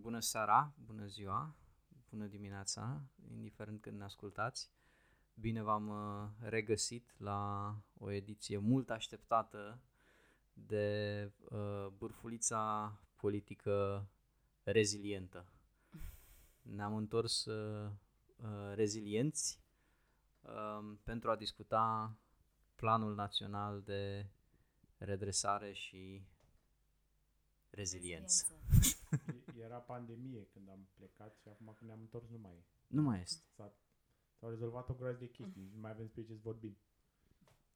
Bună seara, bună ziua, bună dimineața, indiferent când ne ascultați. Bine v-am uh, regăsit la o ediție mult așteptată de uh, bârfulița politică rezilientă. Ne-am întors uh, uh, rezilienți uh, pentru a discuta planul național de redresare și reziliență. Era pandemie când am plecat și acum când ne-am întors nu mai e. Nu mai este. S-a, s-au rezolvat o groază de chestii, nu mai avem despre ce să vorbim.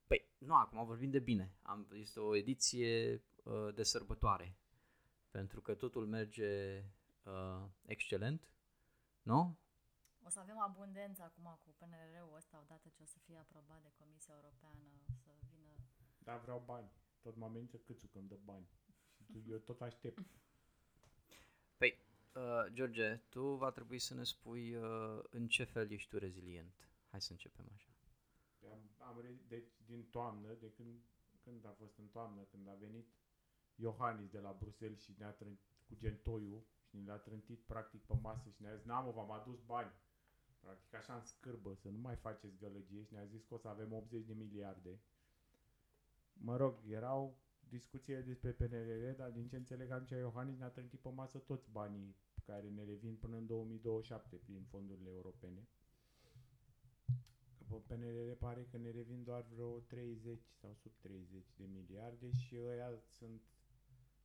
Păi, nu, acum vorbim de bine. Am, este o ediție uh, de sărbătoare. Pentru că totul merge uh, excelent, nu? O să avem abundență acum cu PNRR-ul ăsta, odată ce o să fie aprobat de Comisia Europeană, o să vină... Dar vreau bani. Tot mă amenință câțu când dă bani. Și tu, eu tot aștept. Păi, uh, George, tu va trebui să ne spui uh, în ce fel ești tu rezilient. Hai să începem așa. Am, am re- deci din toamnă, de când, când a fost în toamnă, când a venit Iohannis de la Bruxelles și ne-a trânt cu gentoiul și ne-a trântit practic pe masă și ne-a zis, n-am, v-am adus bani. Practic așa în scârbă, să nu mai faceți gălăgie și ne-a zis că o să avem 80 de miliarde. Mă rog, erau discuțiile despre PNRR, dar din ce înțeleg atunci Iohannis ne-a trântit pe masă toți banii care ne revin până în 2027 prin fondurile europene. Că pe PNRR pare că ne revin doar vreo 30 sau sub 30 de miliarde și ăia sunt,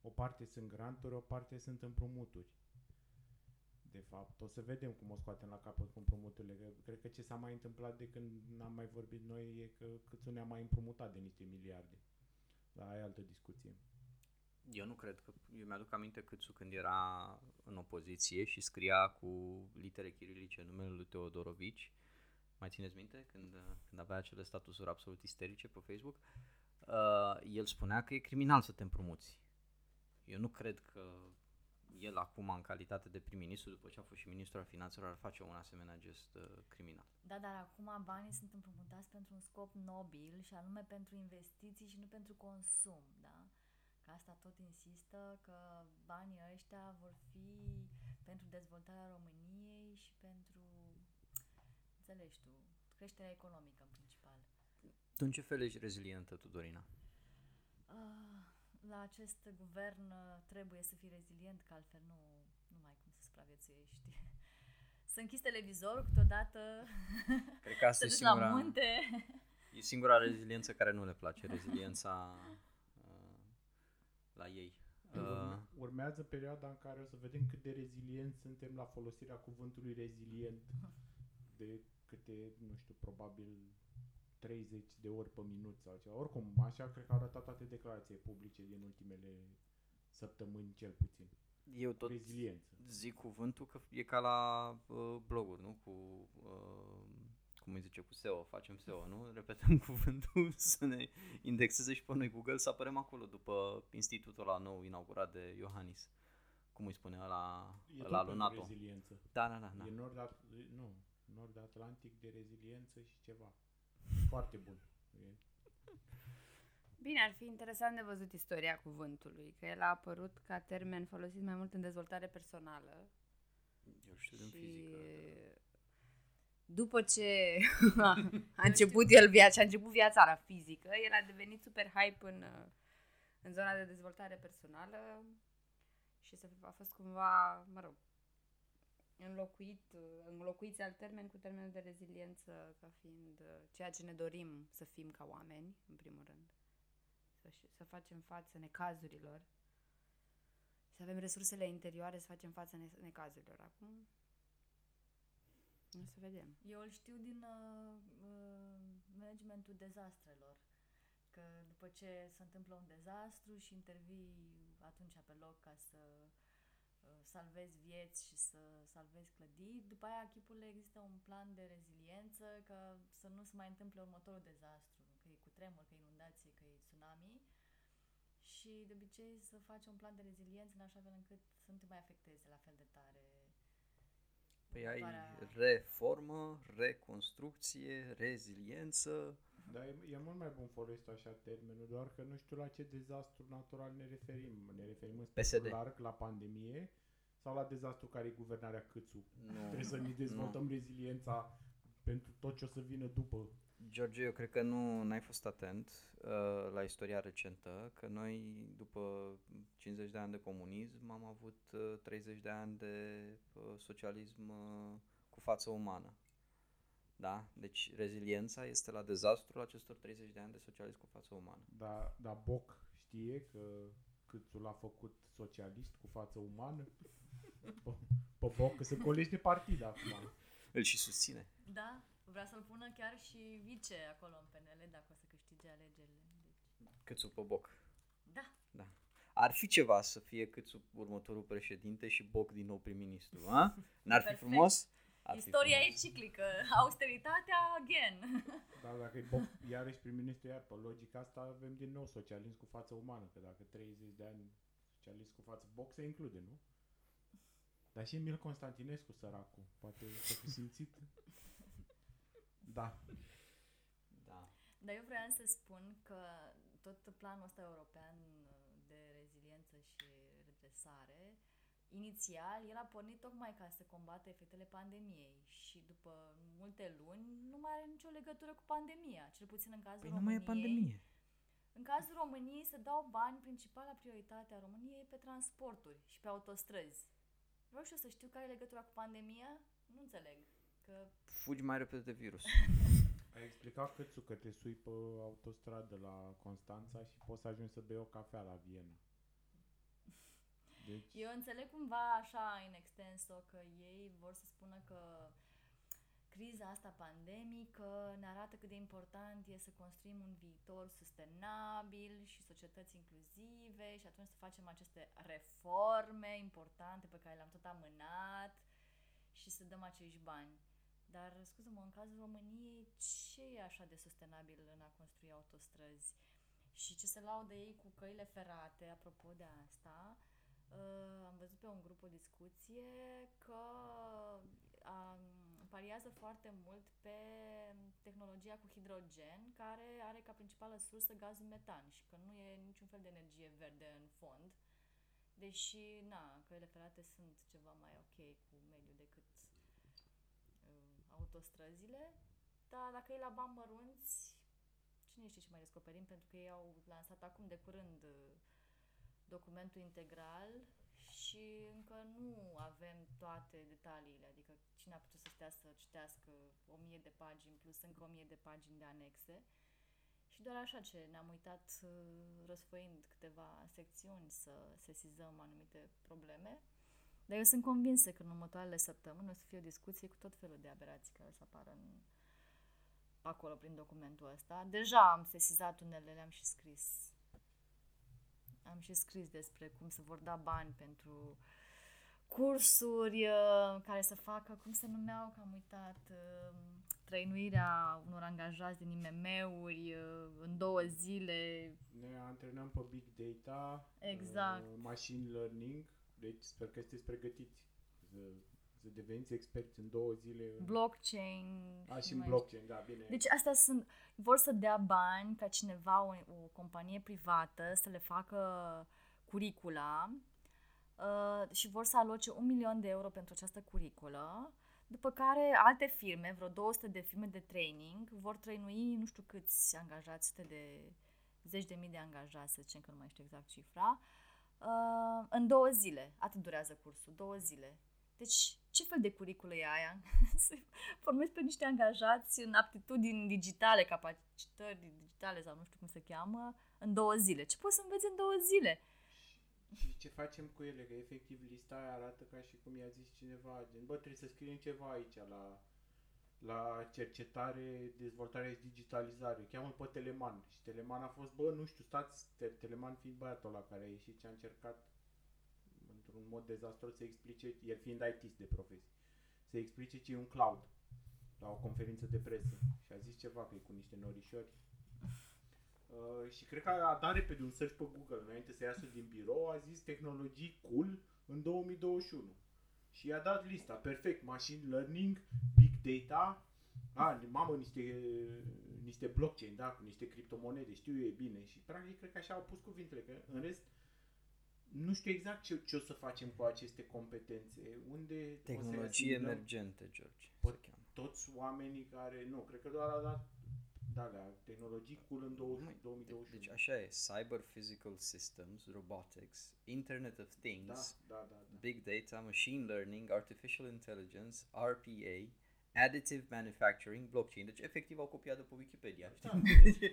o parte sunt granturi, o parte sunt împrumuturi. De fapt, o să vedem cum o scoatem la capăt cu împrumuturile. Că Cred că ce s-a mai întâmplat de când n-am mai vorbit noi e că câțu ne-a mai împrumutat de niște miliarde. Dar e altă discuție. Eu nu cred că... Eu mi-aduc aminte Câțu când era în opoziție și scria cu litere chirilice numele lui Teodorovici. Mai țineți minte? Când, uh, când avea acele statusuri absolut isterice pe Facebook. Uh, el spunea că e criminal să te împrumuți. Eu nu cred că el acum, în calitate de prim-ministru, după ce a fost și ministru al finanțelor, ar face un asemenea gest uh, criminal. Da, dar acum banii sunt împrumutați pentru un scop nobil și anume pentru investiții și nu pentru consum, da? Că asta tot insistă că banii ăștia vor fi pentru dezvoltarea României și pentru, înțelegi tu, creșterea economică în principal. Tu în ce fel ești rezilientă, tu, Dorina? Ah, la acest guvern uh, trebuie să fii rezilient, că altfel nu, nu mai ai cum să supraviețuiești. Să închizi televizorul câteodată, Cred că asta să e duci la singura, munte. e singura reziliență care nu le place, reziliența uh, la ei. Uh, Urme- Urmează perioada în care o să vedem cât de rezilienți suntem la folosirea cuvântului rezilient de câte, nu știu, probabil 30 de ori pe minut sau ceva. Oricum, așa cred că au arătat toate declarațiile publice din ultimele săptămâni cel puțin. eu tot Reziliență. zic cuvântul că e ca la uh, bloguri, nu? Cu, uh, cum îi zice, cu SEO, facem SEO, nu? Repetăm cuvântul să ne indexeze și pe noi Google să apărem acolo după institutul la nou inaugurat de Iohannis. Cum îi spune la E la tot lui pentru NATO. reziliență. Da, da, da. da. E nord, nu, nord atlantic de reziliență și ceva. Foarte bun. E, Bine, ar fi interesant de văzut istoria cuvântului, că el a apărut ca termen folosit mai mult în dezvoltare personală Eu știu din și fizică. după ce a început el viața, a început viața la fizică, el a devenit super hype în, în zona de dezvoltare personală și să- a fost cumva, mă rog, înlocuit, înlocuiți al termen cu termenul de reziliență ca fiind uh, ceea ce ne dorim să fim ca oameni, în primul rând. Să, și- să facem față necazurilor. Să avem resursele interioare să facem față ne- necazurilor. Acum o să vedem. Eu îl știu din uh, uh, managementul dezastrelor. Că după ce se întâmplă un dezastru și intervii atunci pe loc ca să uh, salvezi vieți și să salvezi clădiri, după aia chipurile există un plan de reziliență că să nu se mai întâmple următorul dezastru, că e cu tremur, că e inundație, că e tsunami și de obicei să faci un plan de reziliență în așa fel încât să nu te mai afecteze la fel de tare Păi ai următoarea- reformă, reconstrucție, reziliență. Dar e, e mult mai bun folosit așa termenul, doar că nu știu la ce dezastru natural ne referim. Ne referim în PSD. spectru larg la pandemie sau la dezastru care e guvernarea Câțu? Nu. Trebuie să ne dezvoltăm reziliența pentru tot ce o să vină după. George, eu cred că nu n-ai fost atent uh, la istoria recentă, că noi după 50 de ani de comunism am avut uh, 30 de ani de uh, socialism uh, cu față umană. Da? Deci reziliența este la dezastrul acestor 30 de ani de socialism cu față umană. Dar da, Boc știe că Câțu l-a făcut socialist cu față umană? Pe, pe Boc, că se colește partid acum. Îl și susține. Da, vrea să-l pună chiar și vice acolo în PNL dacă o să câștige alegerile. Deci, Câțu pe boc. da, Da. Ar fi ceva să fie Câțu următorul președinte și Boc din nou prim-ministru, a? N-ar fi Perfect. frumos? Ar fi istoria e frumos. ciclică, austeritatea again. Dar dacă e Boc iarăși prim-ministru, iar pe logica asta avem din nou socialism cu față umană, că dacă 30 de ani socialism cu față Boc se include, nu? Dar și Emil Constantinescu, săracul, poate să fi simțit. Da. Da. Dar eu vreau să spun că tot planul ăsta european de reziliență și redresare, inițial, el a pornit tocmai ca să combată efectele pandemiei și după multe luni nu mai are nicio legătură cu pandemia, cel puțin în cazul Păi nu mai e României. pandemie. În cazul României se dau bani, principala prioritate a României e pe transporturi și pe autostrăzi. Vreau și eu să știu care e legătura cu pandemia? Nu înțeleg. Că Fugi mai repede de virus. Ai explicat Câțu că te sui pe autostradă la Constanța și poți să ajungi să bei o cafea la Viena. Deci, Eu înțeleg cumva așa în extenso că ei vor să spună că criza asta pandemică ne arată cât de important e să construim un viitor sustenabil și societăți inclusive și atunci să facem aceste reforme importante pe care le-am tot amânat și să dăm acești bani. Dar, scuză-mă, în cazul României, ce e așa de sustenabil în a construi autostrăzi? Și ce se laudă ei cu căile ferate, apropo de asta, Uh, am văzut pe un grup o discuție că um, pariază foarte mult pe tehnologia cu hidrogen, care are ca principală sursă gazul metan și că nu e niciun fel de energie verde în fond, deși, na, căile ferate sunt ceva mai ok cu mediul decât uh, autostrăzile, dar dacă e la bani mărunți, cine știe ce mai descoperim, pentru că ei au lansat acum de curând uh, documentul integral și încă nu avem toate detaliile, adică cine a putut să stea să citească o mie de pagini plus încă o mie de pagini de anexe și doar așa ce ne-am uitat uh, răsfăind câteva secțiuni să sesizăm anumite probleme. Dar eu sunt convinsă că în următoarele săptămâni o să fie o discuție cu tot felul de aberații care o să apară în, acolo prin documentul ăsta. Deja am sesizat unele, le-am și scris am și scris despre cum se vor da bani pentru cursuri uh, care să facă, cum se numeau, că am uitat, uh, trăinuirea unor angajați din IMM-uri uh, în două zile. ne antrenăm pe Big Data, Exact. uh, Machine Learning, deci sper că sunteți pregătiți să, să deveniți experți în două zile. în- Blockchain. A, și nu în mai blockchain, da, bine. Deci astea sunt, vor să dea bani ca cineva, o, o companie privată, să le facă curicula uh, și vor să aloce un milion de euro pentru această curiculă, după care alte firme, vreo 200 de firme de training, vor trăinui nu știu câți angajați, sute de zeci de mii de angajați, să zicem că nu mai știu exact cifra, uh, în două zile. Atât durează cursul, două zile. Deci, ce fel de curiculă e aia? Să formezi pe niște angajați în aptitudini digitale, capacitări digitale sau nu știu cum se cheamă, în două zile. Ce poți să înveți în două zile? Și ce facem cu ele? Că efectiv lista aia arată ca și cum i-a zis cineva, gen, bă, trebuie să scriem ceva aici la, la cercetare, dezvoltare și digitalizare. Cheamă pe Teleman. Și Teleman a fost, bă, nu știu, stați, te- Teleman fiind băiatul ăla care a ieșit și a încercat într-un mod dezastros să explice, el fiind IT de profesie, să explice ce e un cloud la o conferință de presă. Și a zis ceva, că e cu niște norișori. Uh, și cred că a dat repede un search pe Google înainte să iasă din birou, a zis tehnologii cool în 2021. Și i-a dat lista, perfect, machine learning, big data, a, mamă, niște, niște blockchain, da, cu niște criptomonede, știu eu, e bine. Și practic cred că așa au pus cuvintele, că în rest nu știu exact ce, ce o să facem cu aceste competențe. Unde o să Tehnologie asimilăm emergente, George. Pot- se cheamă. toți oamenii care... Nu, cred că doar a dat da, da, tehnologii cool în 20, Măi, 2021. Deci așa e, Cyber Physical Systems, Robotics, Internet of da, Things, da, da, da. Big Data, Machine Learning, Artificial Intelligence, RPA, Additive Manufacturing, Blockchain. Deci efectiv au copiat de pe Wikipedia. Da. știi?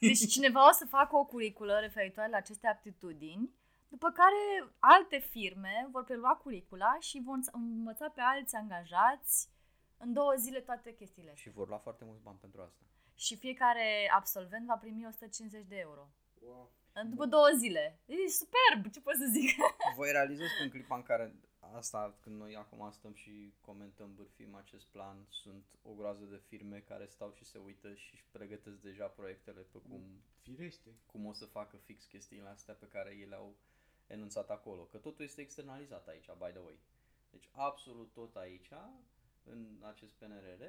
Deci cineva o să facă o curiculă referitoare la aceste aptitudini, după care alte firme vor prelua curicula și vor înț- învăța pe alți angajați în două zile toate chestiile astea. Și vor lua foarte mulți bani pentru asta. Și fiecare absolvent va primi 150 de euro. Wow. După două zile. E superb, ce pot să zic? Voi realizați că în clipa în care asta, când noi acum stăm și comentăm, bârfim acest plan, sunt o groază de firme care stau și se uită și își pregătesc deja proiectele pe cum, Firește. cum o să facă fix chestiile astea pe care ei le-au enunțat acolo. Că totul este externalizat aici, by the way. Deci absolut tot aici, în acest PNRR,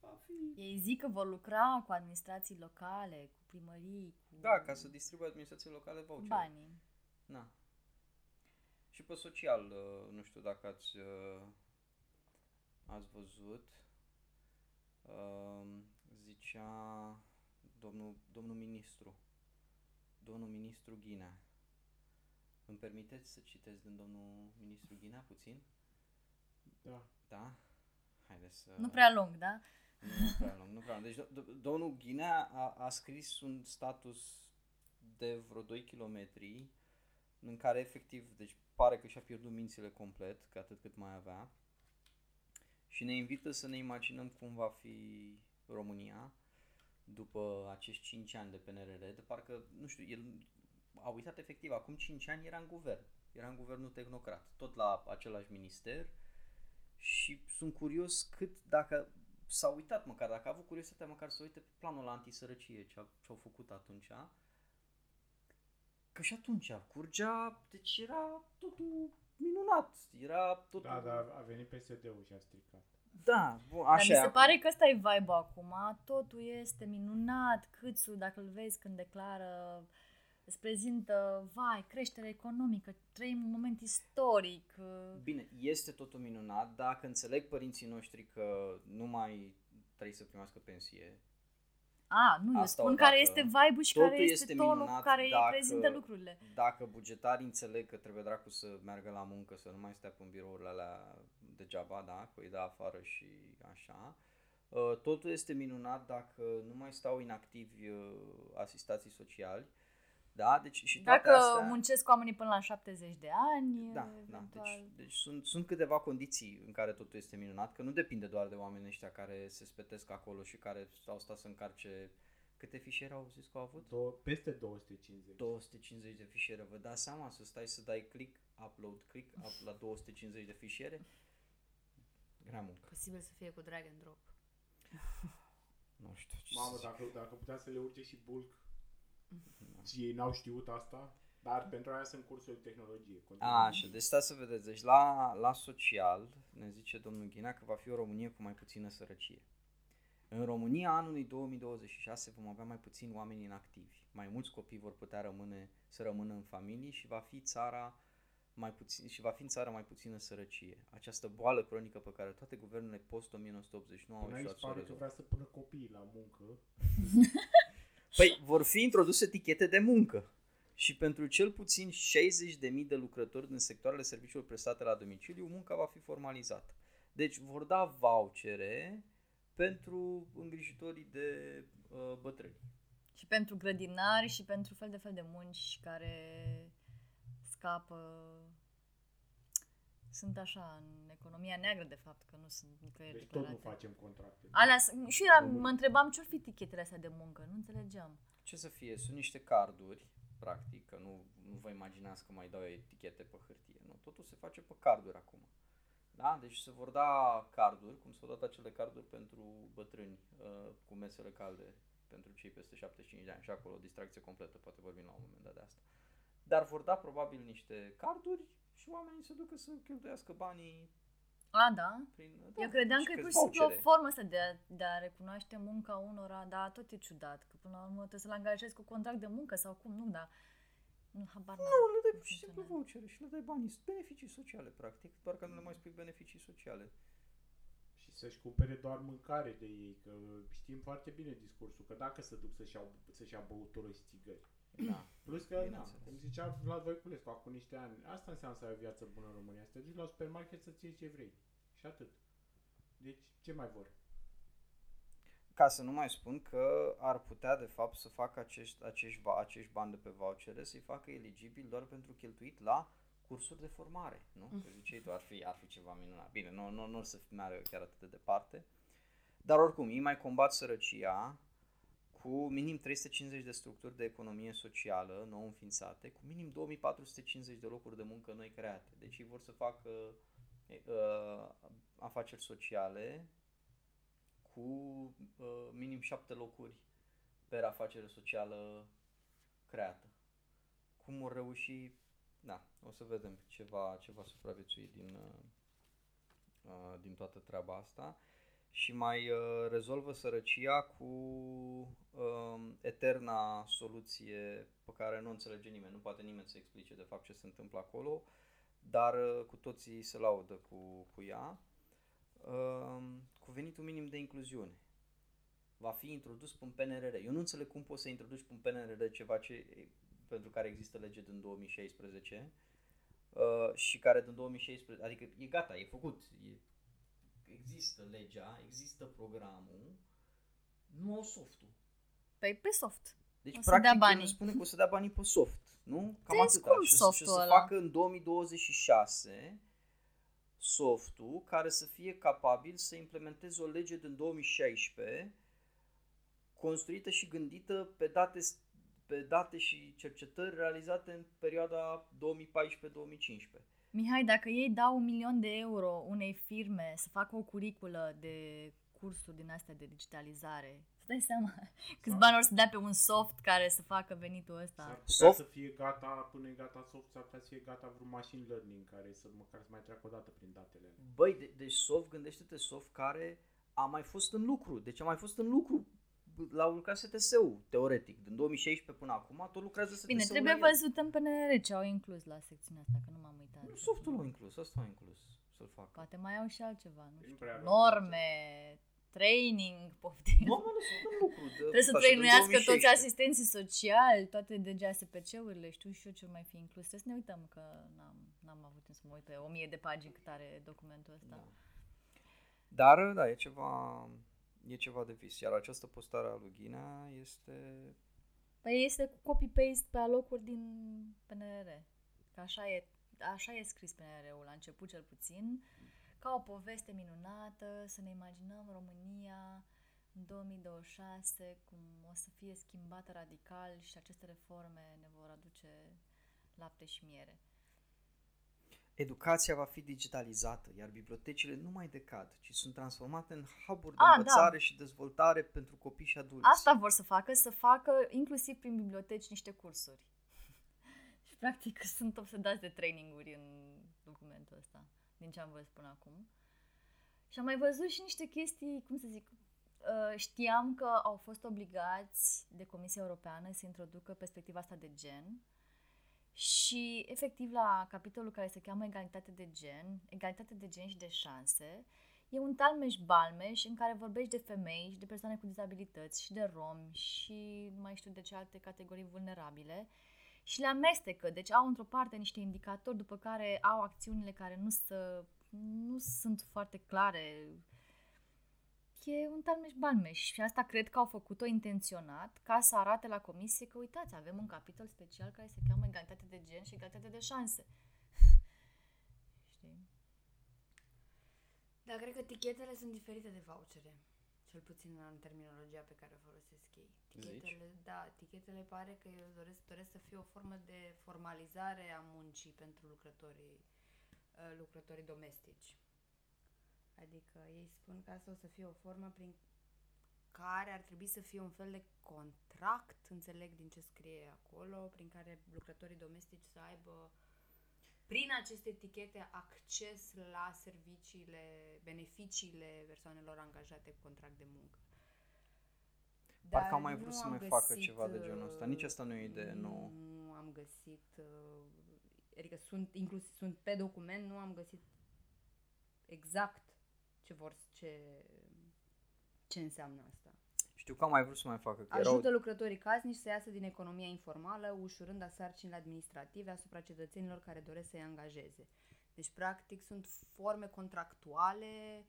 va fi... Ei zic că vor lucra cu administrații locale, cu primării, cu Da, ca să distribuie administrațiile locale vouchere. banii. Na. Și pe social, uh, nu știu dacă ați, uh, ați văzut, um, zicea domnul, domnul ministru, domnul ministru Ghinea. Îmi permiteți să citesc din domnul ministru Ghinea puțin? Da. Da? Haideți să... Nu prea lung, da? Nu prea lung, nu prea lung. Deci do- do- domnul Ghinea a, a scris un status de vreo 2 km în care efectiv, deci pare că și-a pierdut mințile complet, că atât cât mai avea. Și ne invită să ne imaginăm cum va fi România după acești 5 ani de PNRR, de parcă, nu știu, el a uitat efectiv, acum 5 ani era în guvern, era în guvernul tehnocrat, tot la același minister și sunt curios cât dacă s-a uitat măcar, dacă a avut curiozitatea măcar să uite pe planul la antisărăcie ce, a, ce au făcut atunci, că și atunci curgea, deci era totul minunat, era totul... Da, da, a venit PSD-ul și a stricat. da bun, Dar așa mi e se acum. pare că ăsta e vibe acum. Totul este minunat. Câțu, dacă îl vezi când declară, îți prezintă, vai, creștere economică, trăim un moment istoric. Bine, este totul minunat, dacă înțeleg părinții noștri că nu mai trebuie să primească pensie, A, nu, eu Asta spun odată. care este vibe-ul și Totul care este, este tonul cu minunat care dacă- îi prezintă lucrurile. dacă bugetarii înțeleg că trebuie dracu să meargă la muncă, să nu mai stea pe birourile alea degeaba, da, că îi dă afară și așa, uh, totul este minunat dacă nu mai stau inactivi uh, asistații sociali, da, deci și toate Dacă astea... muncesc oamenii până la 70 de ani, Da, da. eventual. Deci, deci sunt, sunt câteva condiții în care totul este minunat, că nu depinde doar de oamenii ăștia care se spetesc acolo și care au stat să încarce câte fișiere au zis că au avut? Do- peste 250. 250 de fișiere. Vă dați seama să stai să dai click, upload, click up la 250 de fișiere? Grea muncă. Posibil să fie cu drag and drop. Nu știu ce Mamă, să zic. dacă, dacă putea să le urce și bulk și ei n-au știut asta, dar pentru aia sunt cursuri de tehnologie. Continuă. A, așa, deci stați să vedeți. Deci la, la social ne zice domnul Ghinea că va fi o Românie cu mai puțină sărăcie. În România anului 2026 vom avea mai puțini oameni inactivi. Mai mulți copii vor putea rămâne, să rămână în familie și va fi țara mai puțin, și va fi în țară mai puțină sărăcie. Această boală cronică pe care toate guvernele post-1989 au Până aici ieșuat să o pare că rezolve. vrea să pună copiii la muncă. Păi vor fi introduse etichete de muncă și pentru cel puțin 60.000 de lucrători din sectoarele serviciilor prestate la domiciliu, munca va fi formalizată. Deci vor da vouchere pentru îngrijitorii de uh, bătrâni. Și pentru grădinari și pentru fel de fel de munci care scapă sunt așa în economia neagră de fapt că nu sunt nicăieri Deci tot nu declarate. facem contracte. Alea, sunt- și eu eram- mă întrebam ce-or fi tichetele astea de muncă, nu înțelegeam. Ce să fie? Sunt niște carduri, practic, că nu, nu vă imaginați că mai dau etichete pe hârtie. Nu, totul se face pe carduri acum. Da? Deci se vor da carduri, cum s-au dat acele carduri pentru bătrâni uh, cu mesele calde pentru cei peste 75 de ani și acolo distracție completă, poate vorbim la un moment dat de asta. Dar vor da probabil niște carduri și oamenii se ducă să cheltuiască banii A, da? prin... Eu da, credeam și că e câți pur și simplu o vouchere. formă asta de a, de a recunoaște munca unora, dar tot e ciudat, că până la urmă trebuie să-l angajezi cu contract de muncă sau cum, nu, dar Nu, habar n-am. Nu, le dai cum pur și simplu funcționează. vouchere și le dai banii, beneficii sociale, practic, doar că nu le mai spui beneficii sociale. Și să-și cumpere doar mâncare de ei, că știm foarte bine discursul, că dacă se duc să-și, iau, să-și ia băutură și țigări. Da. Plus că, na, Bineînțeles. cum zicea Vlad Voiculescu acum niște ani, asta înseamnă să ai o viață bună în România, să te duci la supermarket să-ți iei ce vrei. Și atât. Deci, ce mai vor? Ca să nu mai spun că ar putea, de fapt, să facă acești, acești, ba- acești bani de pe vouchere, să-i facă eligibil doar pentru cheltuit la cursuri de formare, nu? Că ziceai tu, ar fi, ar fi ceva minunat. Bine, nu, nu, nu o să meargă chiar atât de departe. Dar oricum, ei mai combat sărăcia cu minim 350 de structuri de economie socială nou înființate, cu minim 2450 de locuri de muncă noi create. Deci ei vor să facă uh, afaceri sociale cu uh, minim 7 locuri per afacere socială creată. Cum vor reuși, da, o să vedem ce va, ce va supraviețui din, uh, uh, din toată treaba asta și mai uh, rezolvă sărăcia cu uh, eterna soluție pe care nu înțelege nimeni, nu poate nimeni să explice de fapt ce se întâmplă acolo, dar uh, cu toții se laudă cu, cu ea, uh, cu venitul minim de incluziune. Va fi introdus pe un PNRR. Eu nu înțeleg cum poți să introduci pe un PNRR ceva ce, pentru care există lege din 2016 uh, și care din 2016, adică e gata, e făcut, e, există legea, există programul, nu au softul. Păi pe soft. Deci, O să practic, dea el banii. ne spune că o să dea banii pe soft, nu? Cam Ți-ai atâta. scump Și, o să- și o softul să ăla. facă în 2026 softul care să fie capabil să implementeze o lege din 2016 construită și gândită pe date, pe date și cercetări realizate în perioada 2014-2015. Mihai, dacă ei dau un milion de euro unei firme să facă o curiculă de cursuri din astea de digitalizare, îți dai seama câți bani or să dea pe un soft care să facă venitul S-ar ăsta? putea Soft? să fie gata, până e gata soft, s-ar putea să fie gata vreun machine learning care să măcar să mai treacă o dată prin datele alea. Băi, de, deci soft, gândește-te soft care a mai fost în lucru. Deci a mai fost în lucru la lucrat STS-ul, teoretic. Din 2016 până acum, tot lucrează STS-ul Bine, la trebuie el. văzut în PNR ce au inclus la secțiunea asta, că nu m-am uitat. Nu, softul l-au inclus, asta au inclus să-l facă. Poate mai au și altceva, nu Nu știu. prea avem Norme, training, poftim. Normele sunt în lucru. De, Trebuie să așa, din trăinuiască toți 2016. asistenții sociali, toate DGASPC-urile, știu și eu ce mai fi inclus. Trebuie să ne uităm că n-am, n-am avut timp să mă uit pe o mie de pagini cât are documentul ăsta. Da. Dar, da, e ceva, e ceva de vis. Iar această postare a lui Ghinea este... Păi este cu copy-paste pe alocuri din PNR. Că așa e, așa e scris PNR-ul la început cel puțin, ca o poveste minunată, să ne imaginăm România în 2026, cum o să fie schimbată radical și aceste reforme ne vor aduce lapte și miere. Educația va fi digitalizată, iar bibliotecile nu mai decad, ci sunt transformate în hub-uri de Ah, da. învățare și dezvoltare pentru copii și adulți. Asta vor să facă, să facă inclusiv prin biblioteci niște cursuri. și practic sunt obsedați de traininguri în documentul ăsta, din ce am văzut până acum. Și am mai văzut și niște chestii, cum să zic, uh, știam că au fost obligați de Comisia Europeană să introducă perspectiva asta de gen și efectiv la capitolul care se cheamă egalitate de gen, egalitate de gen și de șanse, E un talmeș-balmeș în care vorbești de femei și de persoane cu dizabilități și de romi și nu mai știu de ce alte categorii vulnerabile și le amestecă. Deci au într-o parte niște indicatori după care au acțiunile care nu, să, nu sunt foarte clare. E un talmeș-balmeș și asta cred că au făcut-o intenționat ca să arate la comisie că uitați, avem un capitol special care se cheamă egalitate de gen și egalitate de șanse. Știi? Da, cred că tichetele sunt diferite de vouchere. Cel puțin în terminologia pe care o folosesc ei. Tichetele, da, tichetele pare că eu doresc, doresc să fie o formă de formalizare a muncii pentru lucrătorii, uh, lucrătorii domestici. Adică ei spun că asta o să fie o formă prin care ar trebui să fie un fel de contract, înțeleg din ce scrie acolo, prin care lucrătorii domestici să aibă prin aceste etichete acces la serviciile, beneficiile persoanelor angajate cu contract de muncă. Parcă Dar am mai vrut nu să am mai facă găsit, ceva de genul ăsta. Nici asta nu e o idee uh, nouă. Nu am am găsit, uh, adică sunt, inclusiv, sunt pe document, nu am găsit exact ce vor, ce, ce înseamnă asta. Știu că am mai vrut să mai facă, că Ajută erau... lucrătorii casnici să iasă din economia informală, ușurând sarcinile administrative asupra cetățenilor care doresc să-i angajeze. Deci, practic, sunt forme contractuale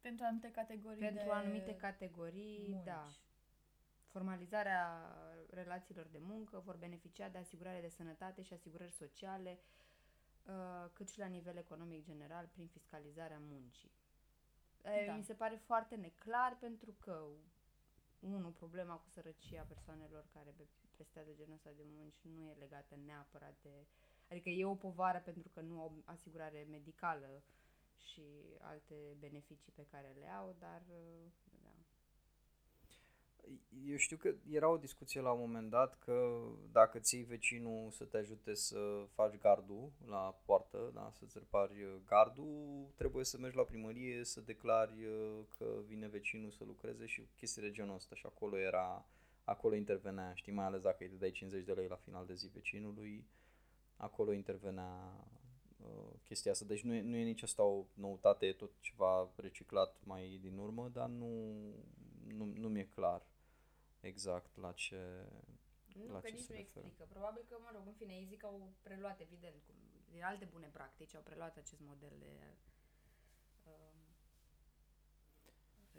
Pentru anumite categorii pentru de anumite categorii, munci. da. Formalizarea relațiilor de muncă vor beneficia de asigurare de sănătate și asigurări sociale, uh, cât și la nivel economic general, prin fiscalizarea muncii. E, Da. Mi se pare foarte neclar pentru că, unu, problema cu sărăcia persoanelor care be- prestează genul ăsta de munci nu e legată neapărat de... Adică e o povară pentru că nu au asigurare medicală și alte beneficii pe care le au, dar uh, da. Eu știu că era o discuție la un moment dat că dacă ții vecinul să te ajute să faci gardul la poartă, da, să-ți repari gardul, trebuie să mergi la primărie să declari uh, că vine vecinul să lucreze și chestii de genul ăsta și acolo era, acolo intervenea, știi, mai ales dacă îi dai 50 de lei la final de zi vecinului, acolo intervenea uh, chestia asta. Deci nu e, nu e nici asta o noutate, e tot ceva reciclat mai din urmă, dar nu, nu, nu mi-e clar exact la ce... Nu, La că ce nici se nu referă? explică. Probabil că, mă rog, în fine, ei zic că au preluat, evident, cum, din alte bune practici, au preluat acest model de um,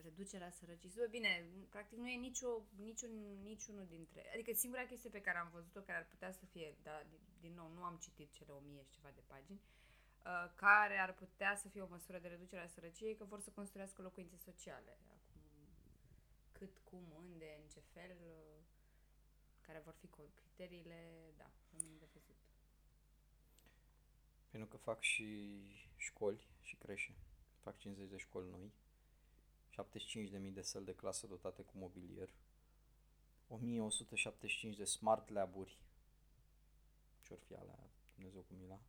reducerea sărăciei. Bine, practic nu e nicio, niciun, niciunul dintre... Adică singura chestie pe care am văzut-o, care ar putea să fie, dar din, din nou, nu am citit cele o mie și ceva de pagini, uh, care ar putea să fie o măsură de reducere a sărăciei, că vor să construiască locuințe sociale. Acum, cât, cum, unde, în ce fel, uh, care vor fi co- criteriile, da, rămâne de văzut. Pentru că fac și școli și creșe. Fac 50 de școli noi. 75.000 de săli de clasă dotate cu mobilier. 1175 de smart lab-uri. Ce-or fi alea, Dumnezeu cu mila.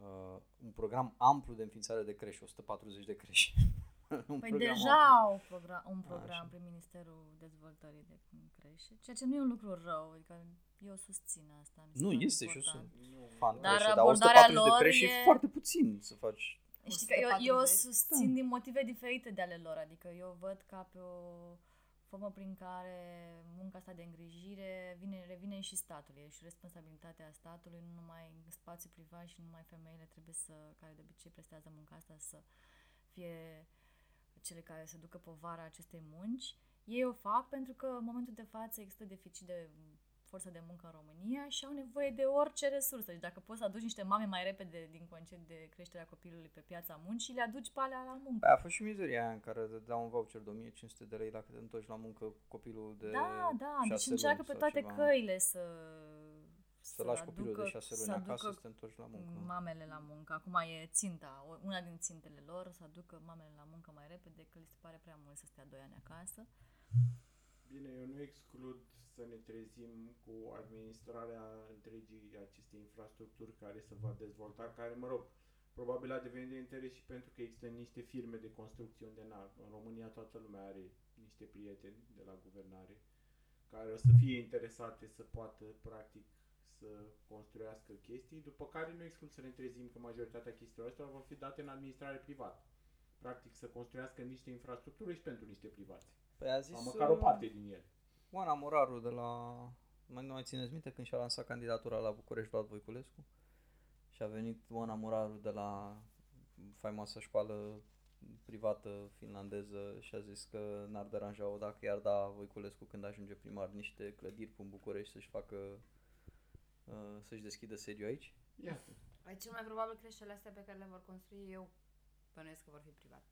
Uh, un program amplu de înființare de creșe, 140 de creșe. un Păi program deja amplu. au un program, un program Așa. prin Ministerul Dezvoltării de creșe, ceea ce nu e un lucru rău, adică eu susțin asta. mi se Nu, pare este și eu important. sunt Nu. fan Dar creșe, dar abordarea 140 de lor creșe e- e foarte puțin să faci. Știi că eu, eu 140? susțin din motive diferite de ale lor, adică eu văd ca pe o formă prin care munca asta de îngrijire vine, revine și statului, e și responsabilitatea statului, nu numai în spațiu privat și nu numai femeile trebuie să, care de obicei prestează munca asta, să fie cele care să ducă povara acestei munci. Ei o fac pentru că în momentul de față există deficit de forță de muncă în România și au nevoie de orice resursă. Deci dacă poți să aduci niște mame mai repede din concediu de creșterea copilului pe piața muncii, le aduci pe alea la muncă. Păi a fost și mizeria aia în care îți dau un voucher de 1500 de lei dacă te întorci la muncă cu copilul de Da, da, deci șase încearcă luni pe sau toate ceva. căile să Să lași copilul de șase luni să acasă aducă să te întorci la muncă. mamele la muncă. Acum e ținta, o- una din țintele lor, să aducă mamele la muncă mai repede, că li se pare prea mult să stea 2 ani acasă. Bine, eu nu exclud să ne trezim cu administrarea întregii acestei infrastructuri care se va dezvolta, care, mă rog, probabil a devenit de interes și pentru că există niște firme de construcție unde na, în România toată lumea are niște prieteni de la guvernare care o să fie interesate să poată, practic, să construiască chestii, după care nu exclud să ne trezim că majoritatea chestiilor astea vor fi date în administrare privată. Practic să construiască niște infrastructuri și pentru niște privați. Păi a zis Sau măcar o uh, parte din ele. Oana Moraru de la... Mai nu mai țineți minte când și-a lansat candidatura la București Vlad Voiculescu? Și a venit Oana Moraru de la faimoasa școală privată finlandeză și a zis că n-ar deranja-o dacă i-ar da Voiculescu când ajunge primar niște clădiri în București să-și facă uh, să-și deschidă sediu aici. Iată. Păi cel mai probabil creșterile astea pe care le vor construi eu bănuiesc că vor fi private.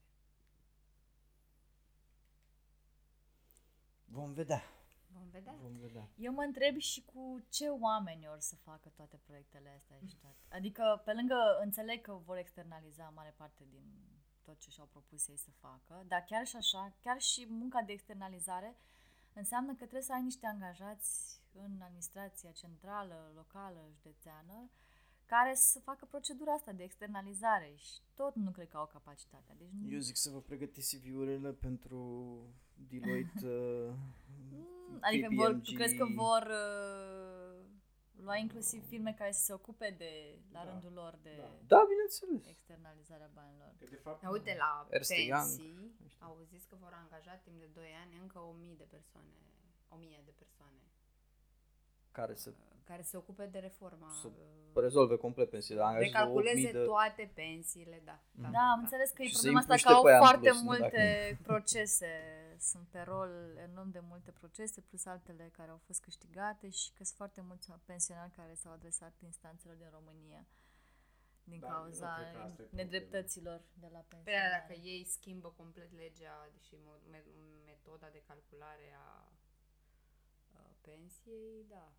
Vom vedea. Vom vedea. Vom vedea. Eu mă întreb și cu ce oameni or să facă toate proiectele astea și toate. Adică, pe lângă, înțeleg că vor externaliza mare parte din tot ce și-au propus ei să facă, dar chiar și așa, chiar și munca de externalizare înseamnă că trebuie să ai niște angajați în administrația centrală, locală, județeană, care să facă procedura asta de externalizare și tot nu cred că au capacitatea. Deci nu... Eu zic să vă pregătiți CV-urile pentru Deloitte, uh, Mm, Adică vor, tu KPMG. crezi că vor uh, lua inclusiv firme care să se ocupe de, la Da. rândul lor de Da. Da, bineînțeles. externalizarea banilor? Că de fapt, Dar Uite, la Ernst Young. pensii au zis că vor angaja timp de 2 ani încă 1000 de persoane. 1000 de persoane Care să uh, care se ocupe de reforma. Să uh, rezolve complet pensiile. Angajează recalculeze 8000 de... toate pensiile, da. Da, Da, am înțeles că e Și să problema asta îi că împuște au pe aia în foarte plus, nu multe procese. Sunt pe rol enorm de multe procese, plus altele care au fost câștigate și că sunt foarte mulți pensionari care s-au adresat instanțelor din România din Da, cauza nu cred că asta e problema. nedreptăților de la Pe aia, pensionari. dacă ei schimbă complet legea și mo- me- metoda de calculare a a pensiei, da.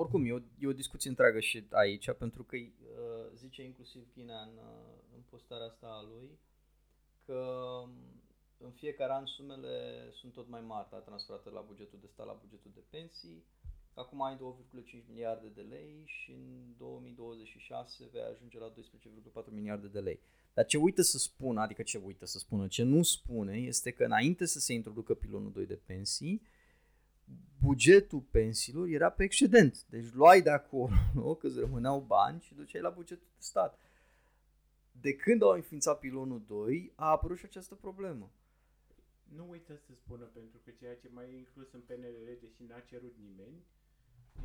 Oricum, e o, e o discuție întreagă și aici, pentru că uh, zice inclusiv Ghina în, uh, în postarea asta a lui că um, în fiecare an sumele sunt tot mai mari, da, transferate la bugetul de stat, la bugetul de pensii. Acum ai 2,5 miliarde de lei și în 2026 vei ajunge la 12,4 miliarde de lei. Dar ce uită să spună, adică ce uită să spună, ce nu spune, este că înainte să se introducă pilonul 2 de pensii, bugetul pensiilor era pe excedent. Deci luai de acolo că îți rămâneau bani și duceai la bugetul de stat. De când au înființat pilonul 2, a apărut și această problemă. nu uită să spună, pentru că ceea ce mai e inclus în PNRR, deși n-a cerut nimeni,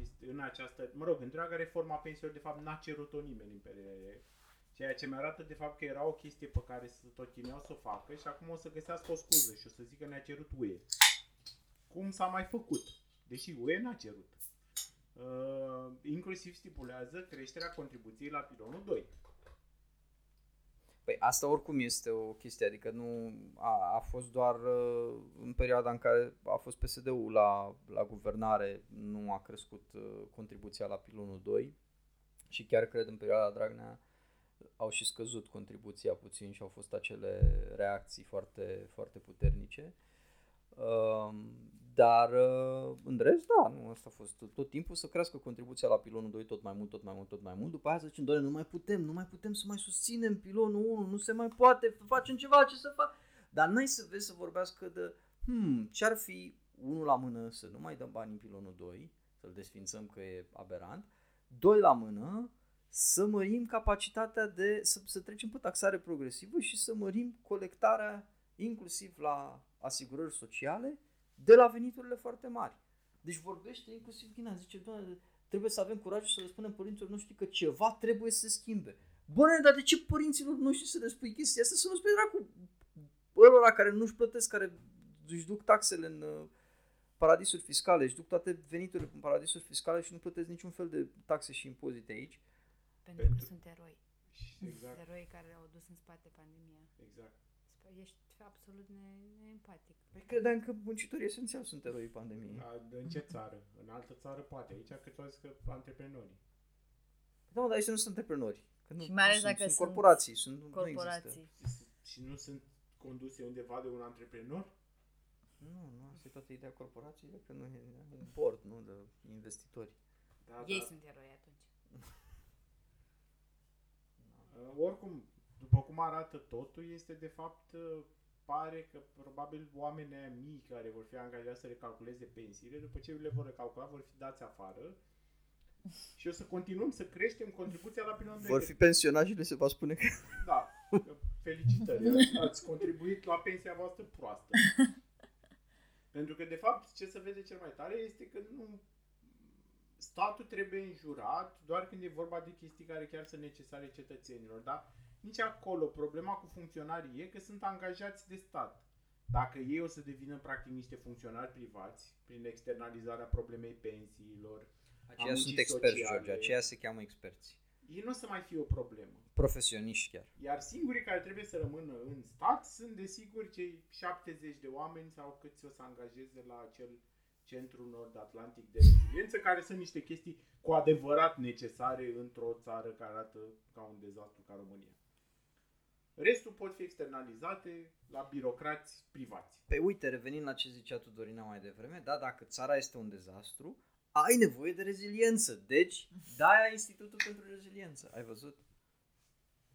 este în această, mă rog, întreaga reforma pensiilor, de fapt, n-a cerut-o nimeni în PNRR, ceea ce mi arată, de fapt, că era o chestie pe care să tot chineau să o facă și acum o să găsească o scuză și o să zică ne-a cerut UE. Cum s-a mai făcut, deși UE n-a cerut. Uh, inclusiv stipulează creșterea contribuției la pilonul 2. Păi asta oricum este o chestie, adică nu a, a fost doar uh, în perioada în care a fost PSD-ul la, la guvernare, nu a crescut uh, contribuția la pilonul 2 și chiar cred în perioada Dragnea au și scăzut contribuția puțin și au fost acele reacții foarte, foarte puternice. Um, dar uh, în rest, da, nu, asta a fost tot timpul să crească contribuția la pilonul 2 tot mai mult, tot mai mult, tot mai mult. După aia să zicem, doamne, nu mai putem, nu mai putem să mai susținem pilonul 1, nu se mai poate, facem ceva, ce să fac? Dar n-ai să vezi să vorbească de, hmm, ce-ar fi unul la mână să nu mai dăm bani în pilonul 2, să-l desfințăm că e aberant, doi la mână, să mărim capacitatea de, să, să trecem pe taxare progresivă și să mărim colectarea inclusiv la asigurări sociale de la veniturile foarte mari. Deci vorbește inclusiv Ghina, zice, doamne, trebuie să avem curajul să le spunem părinților noștri că ceva trebuie să se schimbe. Bune, dar de ce părinților noștri să le spui chestia asta? Să nu spui dracu ălora care nu-și plătesc, care își duc taxele în uh, paradisuri fiscale, își duc toate veniturile în paradisuri fiscale și nu plătesc niciun fel de taxe și impozite aici. Pentru că Pentru- sunt eroi. Și Exact, Eroi care au dus în spate pandemia. exact. Sp- Ești absolut ne- neempatic. Păi credeam că muncitorii esențiali sunt eroii pandemiei. A, în ce țară? În altă țară poate. Aici că tu ai zis că antreprenorii. Da, mă, dar aici nu sunt antreprenori. Că nu, Și mai ales sunt, dacă sunt sunt corporații. Sunt, nu există. Corporații. Și nu sunt conduse undeva de un antreprenor? Nu, nu, asta e toată ideea corporației, că nu e un board, nu, de investitori. Da, Ei da. sunt eroi atunci. Uh, oricum, după cum arată totul, este de fapt, uh, pare că probabil oamenii aia mii care vor fi angajați să recalculeze pensiile, după ce le vor recalcula, vor fi dați afară. Și o să continuăm să creștem contribuția la pilonul Vor fi pensionați și le se va spune că... Da, felicitări, ați, ați contribuit la pensia voastră proastă. Pentru că, de fapt, ce se vede cel mai tare este că nu statul trebuie înjurat doar când e vorba de chestii care chiar sunt necesare cetățenilor, dar nici acolo problema cu funcționarii e că sunt angajați de stat. Dacă ei o să devină practic niște funcționari privați prin externalizarea problemei pensiilor, Aceia muncii sunt experți, sociale. George, aceia se cheamă experți. ei nu o să mai fie o problemă. Profesioniști chiar. Iar singurii care trebuie să rămână în stat sunt desigur cei 70 de oameni sau câți o să angajeze la acel centru nord-atlantic de reziliență, care sunt niște chestii cu adevărat necesare într-o țară care arată ca un dezastru ca România. Restul pot fi externalizate la birocrați privați. Pe uite, revenind la ce zicea tu, Dorina, mai devreme, da, dacă țara este un dezastru, ai nevoie de reziliență. Deci, de-aia Institutul pentru Reziliență. Ai văzut?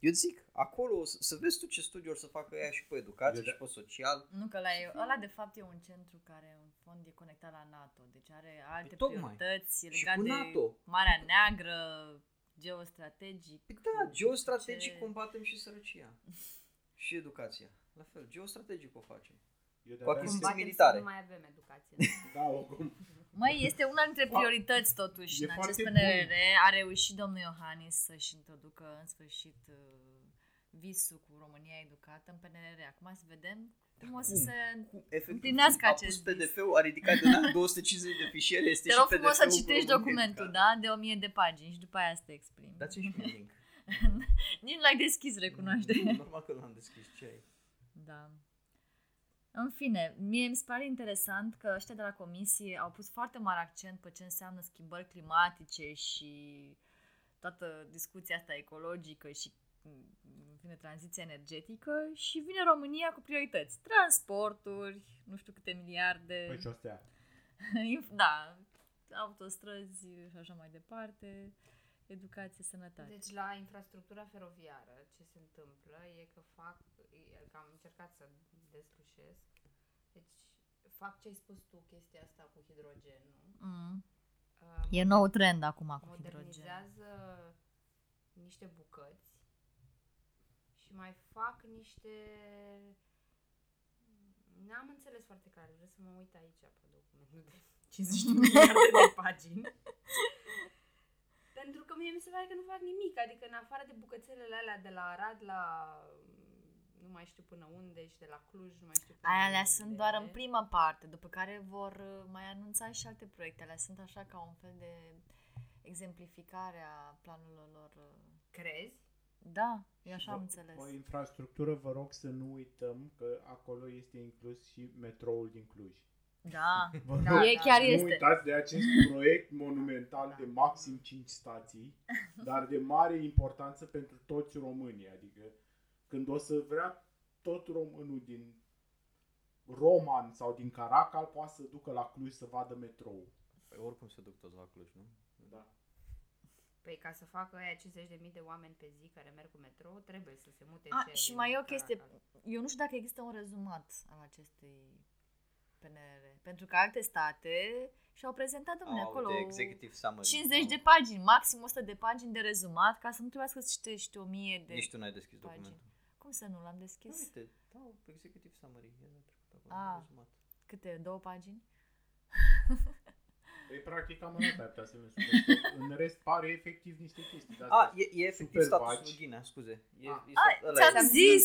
Eu zic, acolo, să, să vezi tu ce studiu or să facă ea și pe educație Eu și da- pe social. Nu că ăla, e, ăla de fapt e un centru care în fond e conectat la NATO, deci are alte tocmai. priorități e Și legat cu de NATO. Marea Neagră, geostrategic. Păi da, geostrategic ce- combatem și sărăcia. Și educația. La fel, geostrategic o facem. Eu Cu de-abia achiziții aștept- Combatem militare. să nu mai avem educație. Da, oricum. Măi, este una dintre Fa- priorități totuși e în acest foarte PNRR. A reușit domnul Iohannis să-și introducă în sfârșit uh, visul cu România educată în PNRR. Acum să vedem cum o să cum? se... Efectiv, Împlinească a acest pus vis. PDF-ul, a ridicat în an 250 de fișiere, este Te și rog PDF-ul frumos să cu citești România documentul, educată. da? De 1000 de pagini și după aia să te exprimi. Dați-mi și mie link. Nici nu l-ai deschis, recunoaște. Normal că l-am deschis, ce ai? Da. În fine, mie mi se pare interesant că ăștia de la comisie au pus foarte mare accent pe ce înseamnă schimbări climatice și toată discuția asta ecologică și în fine, tranziția energetică și vine România cu priorități. Transporturi, nu știu câte miliarde, Păi și astea. inf- da, autostrăzi și așa mai departe, educație, sănătate. Deci la infrastructura feroviară ce se întâmplă e că fac, e că am încercat să deslușesc, deci fac ce ai spus tu, chestia asta cu hidrogenul. Mm. Uh, E nou trend acum cu hidrogen. modernizează niște bucăți și mai fac niște... N-am înțeles foarte clar, vreau să mă uit aici pe documentul de 50 de miliarde de pagini. Pentru că mie mi se pare că nu fac nimic, adică în afară de bucățelele alea de la Arad la nu mai știu până unde și de la Cluj, nu mai știu până Aia alea unde. sunt doar în prima parte, după care vor uh, mai anunța și alte proiecte. Alea sunt așa ca un fel de exemplificare a planurilor lor. uh. Crezi? Da, eu așa am Bă, înțeles. O infrastructură, vă rog să nu uităm că acolo este inclus și metroul din Cluj. Da, Vă Da, rog, e da. chiar nu este. uitați de acest proiect monumental de maxim 5 stații, dar de mare importanță pentru toți românii. Adică când o să vrea tot românul din Roman sau din Caracal poate să ducă la Cluj să vadă metrou. Păi oricum se duc toți la Cluj, nu? Da. Păi ca să facă aia 50.000 de oameni pe zi care merg cu metrou, trebuie să se mute A, ăștia și din mai e o chestie, Caracal. eu nu știu dacă există un rezumat al acestei PNR. Pentru că alte state și-au prezentat, domnule, Au, acolo de executive summary. 50 de pagini, maxim 100 de pagini de rezumat, ca să nu trebuiască să citești 1000 de... Nici tu n-ai deschis pagini. documentul. Cum să nu l-am deschis? Uite, da, executive summary. E trecut acolo, Ah. rezumat. Câte? Două pagini? Păi practic cam atât ai putea să ne spuneți. În rest pare efectiv niște chestii de A, astea. e, e efectiv Super statusul vagi. lui Ghinea, scuze. E, Ah. e Ai, stat- ăla ți-am e. zis!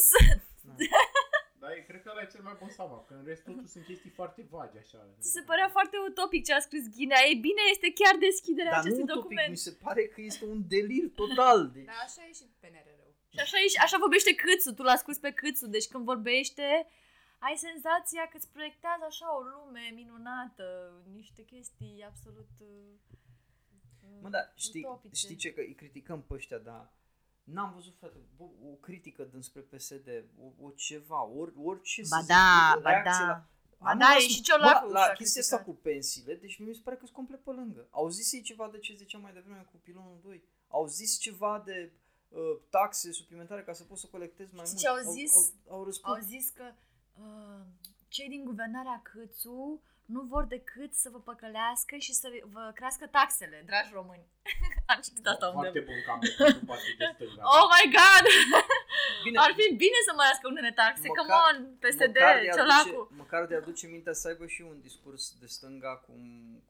Da. Dar e, cred că ăla e cel mai bun sabab, că în rest totul sunt chestii foarte vagi așa. Ți se părea foarte utopic ce a scris Ghinea. Ei bine, este chiar deschiderea Dar nu acestui utopic, document. mi se pare că este un delir total. Deci, Da, așa e și PNR-ul. Și așa, e, și- așa vorbește Câțu, tu l-a scris pe Câțu, deci când vorbește, ai senzația că îți proiectează așa o lume minunată, niște chestii absolut uh, Mă, da, știi, utopice. știi ce, că îi criticăm pe ăștia, dar n-am văzut, frate, bă, o critică dinspre PSD, o, o ceva, or, orice Ba să da, zic, ba reacție da. La, Ba Am da, rămas- e și Ciolacu bă, La și-a chestia asta criticat. cu pensiile, deci mi se pare că sunt complet pe lângă. Au zis ei ceva de ce ziceam mai devreme cu pilonul 2. Au zis ceva de uh, taxe suplimentare ca să poți să colectezi mai Știi mult. ce au zis? Au, au, au răspuns. Au zis că uh, cei din guvernarea Câțu nu vor decât să vă păcălească și să vă crească taxele, dragi români. Am citit asta Foarte undeva. bun cam pentru partid de stânga. Oh my god! Bine, Ar fi bine să mărească unele taxe. Măcar- Come on, PSD, măcar de Ciolacu. aduce, măcar de aduce mintea să aibă și un discurs de stânga cum,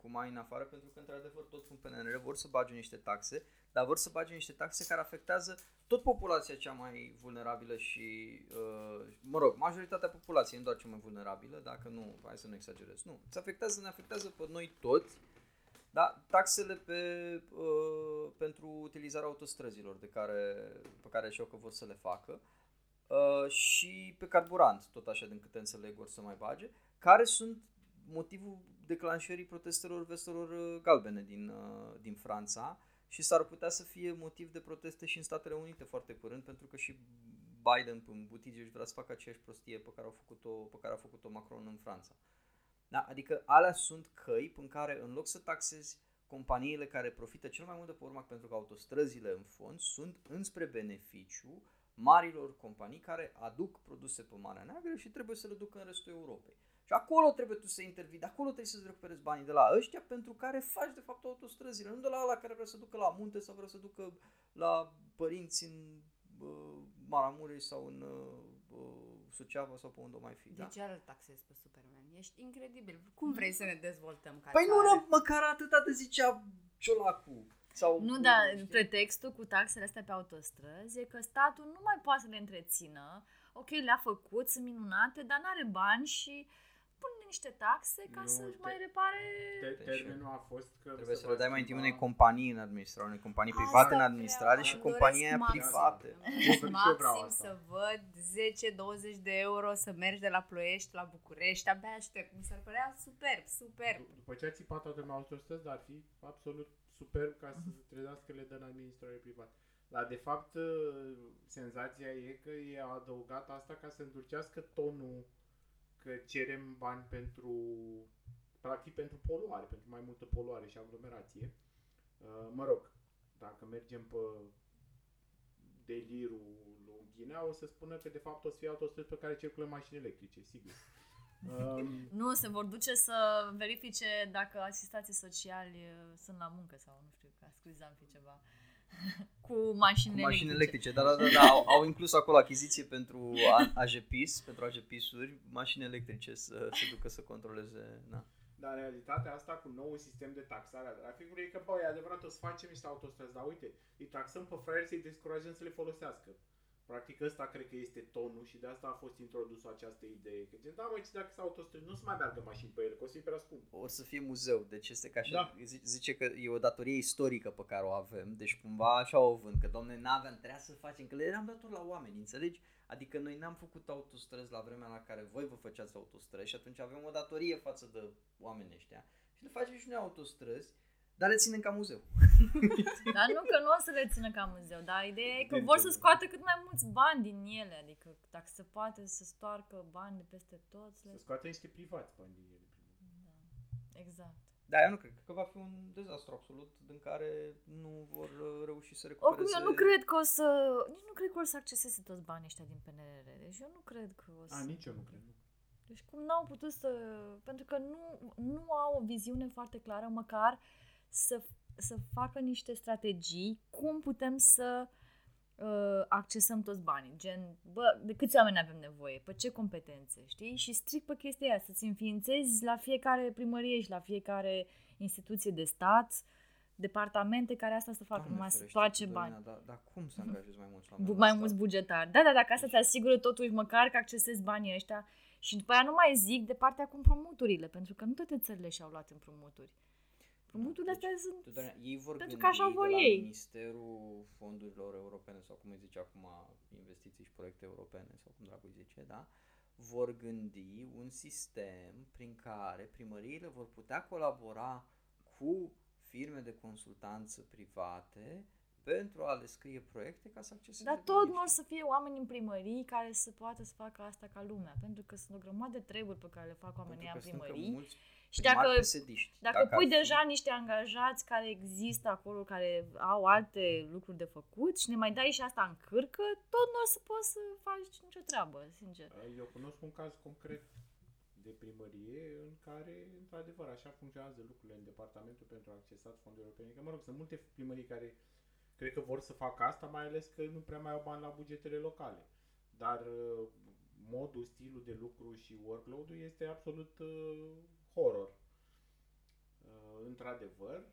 cum ai în afară, pentru că într-adevăr toți în PNR vor să bage niște taxe, dar vor să bage niște taxe care afectează tot populația cea mai vulnerabilă și, uh, mă rog, majoritatea populației, nu doar cea mai vulnerabilă, dacă nu, hai să nu exagerez, nu, se afectează, ne afectează pe noi toți, da, taxele pe, uh, pentru utilizarea autostrăzilor de care, pe care și-au că vor să le facă, uh, și pe carburant, tot așa din câte înțeleg vor să mai bage, care sunt motivul declanșării protestelor vestelor uh, galbene din, uh, din Franța și s-ar putea să fie motiv de proteste și în Statele Unite foarte curând, pentru că și Biden în butige își vrea să facă aceeași prostie pe care, au făcut-o, pe care a făcut-o Macron în Franța. Da? Adică alea sunt căi în care în loc să taxezi companiile care profită cel mai mult de pe urmă pentru că autostrăzile în fond sunt înspre beneficiu marilor companii care aduc produse pe Marea Neagră și trebuie să le ducă în restul Europei. Și acolo trebuie tu să intervii, de acolo trebuie să-ți recuperezi banii de la ăștia pentru care faci de fapt autostrăzile, nu de la ăla care vrea să ducă la munte sau vrea să ducă la părinți în uh, Maramureș sau în uh, Suceava sau pe unde o mai fi. De da? ce ar taxezi pe Superman? Ești incredibil. Cum vrei să ne dezvoltăm ca Păi nu, țară? nu, măcar atâta de zicea Ciolacu. Sau, Nu, dar știi? pretextul cu taxele astea pe autostrăzi e că statul nu mai poate să le întrețină. Ok, le-a făcut, sunt minunate, dar n-are bani și pune niște taxe ca Nu, să-și te- mai repare... Te- termenul a fost că Trebuie să va le dai mai întâi schimba- unei companii în administrare, unei companii Asta private în vreau, administrare și îmi compania doresc maxim. private. Îmi Eu doresc vreau maxim asta. să văd 10-20 de euro să mergi de la Ploiești la București. Abia aștept. Mi s-ar părea superb, superb. D- După ce a țipat toată lumea autostrăzi, dar ar fi absolut superb ca să se trezească că le dă în administrare privată. Dar de fapt senzația e că e adăugat asta ca să îndulcească tonul că cerem bani pentru practic pentru poluare, pentru mai multă poluare și aglomerație. Uh, Mă rog, dacă mergem pe delirul Longhinea, o să spună că de fapt o să fie autostrăzi pe care circulă mașini electrice, sigur. Um, Nu, se vor duce să verifice dacă asistații sociali uh, sunt la muncă sau nu știu, ca scuzam fi ceva. cu mașini Cu mașini electrice. electrice, da, da, da, da au, au inclus acolo achiziție pentru A- AGPIS, pentru AGPIS-uri, mașini electrice să se ducă să controleze, da. Dar realitatea asta cu noul sistem de taxare a traficului e că, bă, e adevărat, o să facem niște autostrăzi, dar uite, îi taxăm pe fraieri să-i descurajăm să le folosească. Practic ăsta cred că este tonul și de asta a fost introdusă această idee. Că zice, da, mă, ce dacă sunt autostrăzi, nu o să mai meargă mașini pe ele, că o să fie prea scump. O să fie muzeu, deci este ca așa, Da. zi- zice că e o datorie istorică pe care o avem, deci cumva așa o vând, că domne, n-aveam, trebuia să facem, că le eram dator la oameni, înțelegi? Adică noi n-am făcut autostrăzi la vremea la care voi vă făceați autostrăzi și atunci avem o datorie față de oamenii ăștia și le facem și noi autostrăzi, dar le ținem ca muzeu. Dar nu că nu o să le țină ca muzeu, dar ideea e că Evident vor că să nu. scoată cât mai mulți bani din ele, adică dacă se poate să stoarcă bani de peste tot, să Să le... scoată niște privați bani din ele. Da, exact. Da, eu nu cred, cred că va fi un dezastru absolut în care nu vor uh, reuși să Oricum, recupereze... eu nu cred că o să... Nici nu cred că o să acceseze toți banii ăștia din PNRR. Deci eu nu cred că o să... A, nici eu nu cred. Nu. Deci cum n-au putut să... Pentru că nu, nu au o viziune foarte clară, măcar să, să facă niște strategii, cum putem să uh, accesăm toți banii. Gen, bă, de câți oameni avem nevoie? Pe ce competențe? Știi? Și strict pe chestia aia, să-ți înființezi la fiecare primărie și la fiecare instituție de stat departamente care asta să facă, Doamne numai să ferește, toace Doamne, bani. Dar, dar cum să angajezi mai mulți Bu- oameni? la mai stat? mulți bugetari. Da, da, dacă asta te asigură totuși măcar că accesezi banii ăștia și după aia nu mai zic de partea cu împrumuturile, pentru că nu toate țările și-au luat împrumuturi. Împrumuturile Deci, astea sunt... Tu, Doamne, ei vor Pentru gândi că așa vor de la ei. Ministerul Fondurilor Europene sau cum îi zice acum investiții și proiecte europene sau cum dracu îi zice, da? Vor gândi un sistem prin care primăriile vor putea colabora cu firme de consultanță private pentru a le scrie proiecte ca să acceseze Dar tot banii nu or ăștia. să fie oameni în primării care să poată să facă asta ca lumea, pentru că sunt o grămadă de treburi pe care le fac oamenii Pentru în că sunt încă primării. mulți Și primari dacă, PSD-ști. dacă, ar pui fi- deja niște angajați care există acolo, care au alte lucruri de făcut și ne mai dai și asta în cârcă, tot nu o să poți să faci nicio treabă, sincer. Eu cunosc un caz concret de primărie în care, într-adevăr, așa funcționează lucrurile în departamentul pentru accesat fonduri europene. Că, mă rog, sunt multe primării care cred că vor să facă asta, mai ales că nu prea mai au bani la bugetele locale. Dar uh, modul, stilul de lucru și workload-ul este absolut uh, horror. Uh, într-adevăr.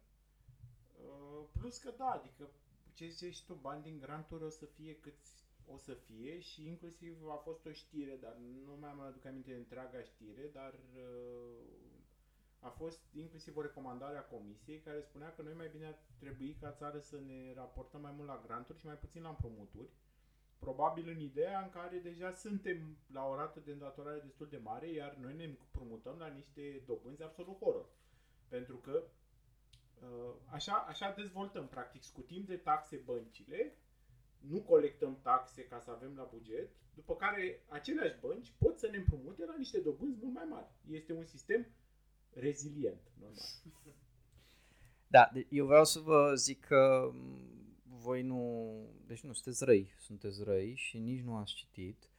Uh, plus că da, adică ce zicești tu, bani din granturi o să fie câți o să fie și inclusiv a fost o știre, dar nu mai mai aduc aminte de întreaga știre, dar uh, a fost inclusiv o recomandare a comisiei care spunea că noi mai bine ar trebui ca țară să ne raportăm mai mult la granturi și mai puțin la împrumuturi. Probabil în ideea în care deja suntem la o rată de îndatorare destul de mare, iar noi ne împrumutăm la niște dobânzi absolut horror. Pentru că uh, așa, așa dezvoltăm, practic, scutim de taxe băncile, nu colectăm taxe ca să avem la buget, după care aceleași bănci pot să ne împrumute la niște dobânzi mult mai mari. Este un sistem rezilient, normal. Da, de- eu vreau să vă zic că m, voi nu, deci nu, sunteți răi, sunteți răi și nici nu ați citit.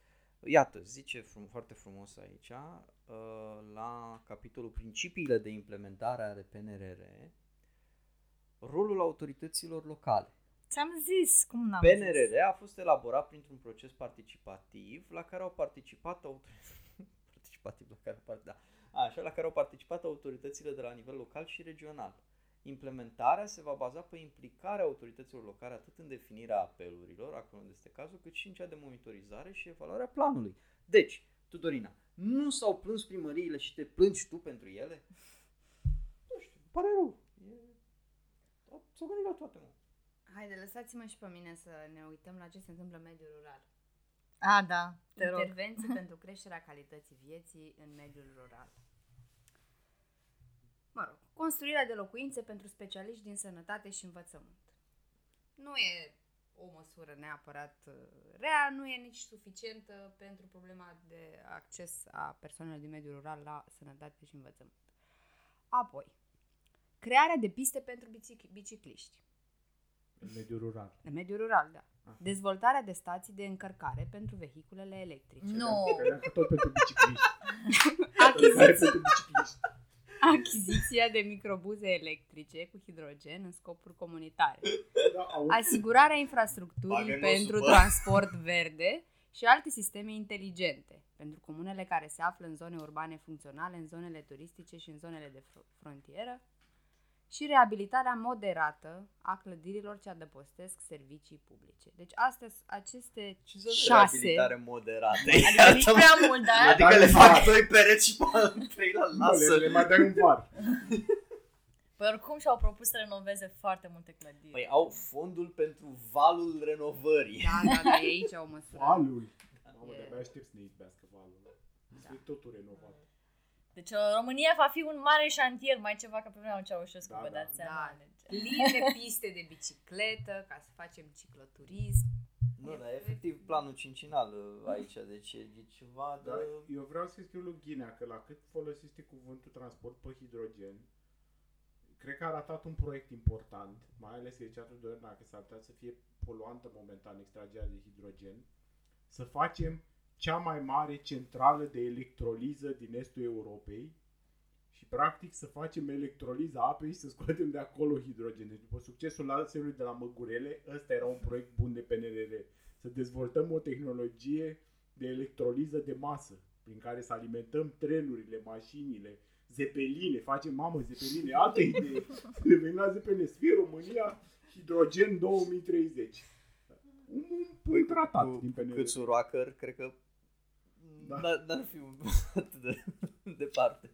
Iată, zice frum, foarte frumos aici, uh, la capitolul Principiile de implementare ale PNRR, rolul autorităților locale. Ți-am zis, cum n-am PNRR zis? a fost elaborat printr-un proces participativ la care au participat autor- participativ la care au part- da. Așa, la care au participat autoritățile de la nivel local și regional. Implementarea se va baza pe implicarea autorităților locale atât în definirea apelurilor, acolo unde este cazul, cât și în cea de monitorizare și evaluarea planului. Deci, Tudorina, nu s-au plâns primăriile și te plângi tu pentru ele? Nu știu, îmi pare rău. E... S-au gândit la toate, mă. Haide, lăsați-mă și pe mine să ne uităm la ce se întâmplă în mediul rural. A, da, te rog. Intervenții pentru creșterea calității vieții în mediul rural. Mă rog, construirea de locuințe pentru specialiști din sănătate și învățământ. Nu e o măsură neapărat uh, rea, nu e nici suficientă pentru problema de acces a persoanelor din mediul rural la sănătate și învățământ. Apoi, crearea de piste pentru bicic- bicicliști. În mediul rural. În mediul rural, da. Aha. Dezvoltarea de stații de încărcare pentru vehiculele electrice. Nu. Credeam că tot pentru bicicliști. Achiziția, Care pentru bicicliști. achiziția de microbuze electrice cu hidrogen în scopuri comunitare. Da, auzi? Asigurarea infrastructurii Bagă-n pentru osul, bă. transport verde și alte sisteme inteligente pentru comunele care se află în zone urbane funcționale, în zonele turistice și în zonele de fr- frontieră și reabilitarea moderată a clădirilor ce adăpostesc servicii publice. Deci astea, sunt aceste Ce să șase, reabilitare moderată. Adică nici prea mult, dar... Adică Dar le în fac var. doi pereți și pe trei la Nu, lasă. le, le mai dai un var. Păi oricum și-au propus să renoveze foarte multe clădiri. Păi au fondul pentru valul renovării. da, da, da, e aici o măsură. Valul. Mamă, E- de-abia aștept să ne izbească valul. Să fie totul renovat. Deci uh, România va fi un mare șantier, mai ceva ca pe vremea lui Ceaușescu, Da, vă da. dați seama. Da, Deci, plin de piste de bicicletă ca să facem cicloturism. Nu, dar e efectiv planul cincinal uh, aici, deci e e ceva de... Dar eu vreau să scriu lui Ghinea că la cât folosește cuvântul transport pe hidrogen, cred că a ratat un proiect important, mai ales că zicea Tudorina că s-ar putea să fie poluantă momentan extragerea de hidrogen, să facem cea mai mare centrală de electroliză din estul Europei și practic să facem electroliza apei și să scoatem de acolo hidrogen. Deci după succesul laserului de la Măgurele, ăsta era un proiect bun de PNRR. Să dezvoltăm o tehnologie de electroliză de masă, prin care să alimentăm trenurile, mașinile, zepeline, facem, mamă, zepeline, altă idee. Le venim la zepeline, să fie România, hidrogen 2030. Un, un punct tratat cu, din PNRR. cât Rocker, cred că Da. da. n-ar fi un- atât de departe.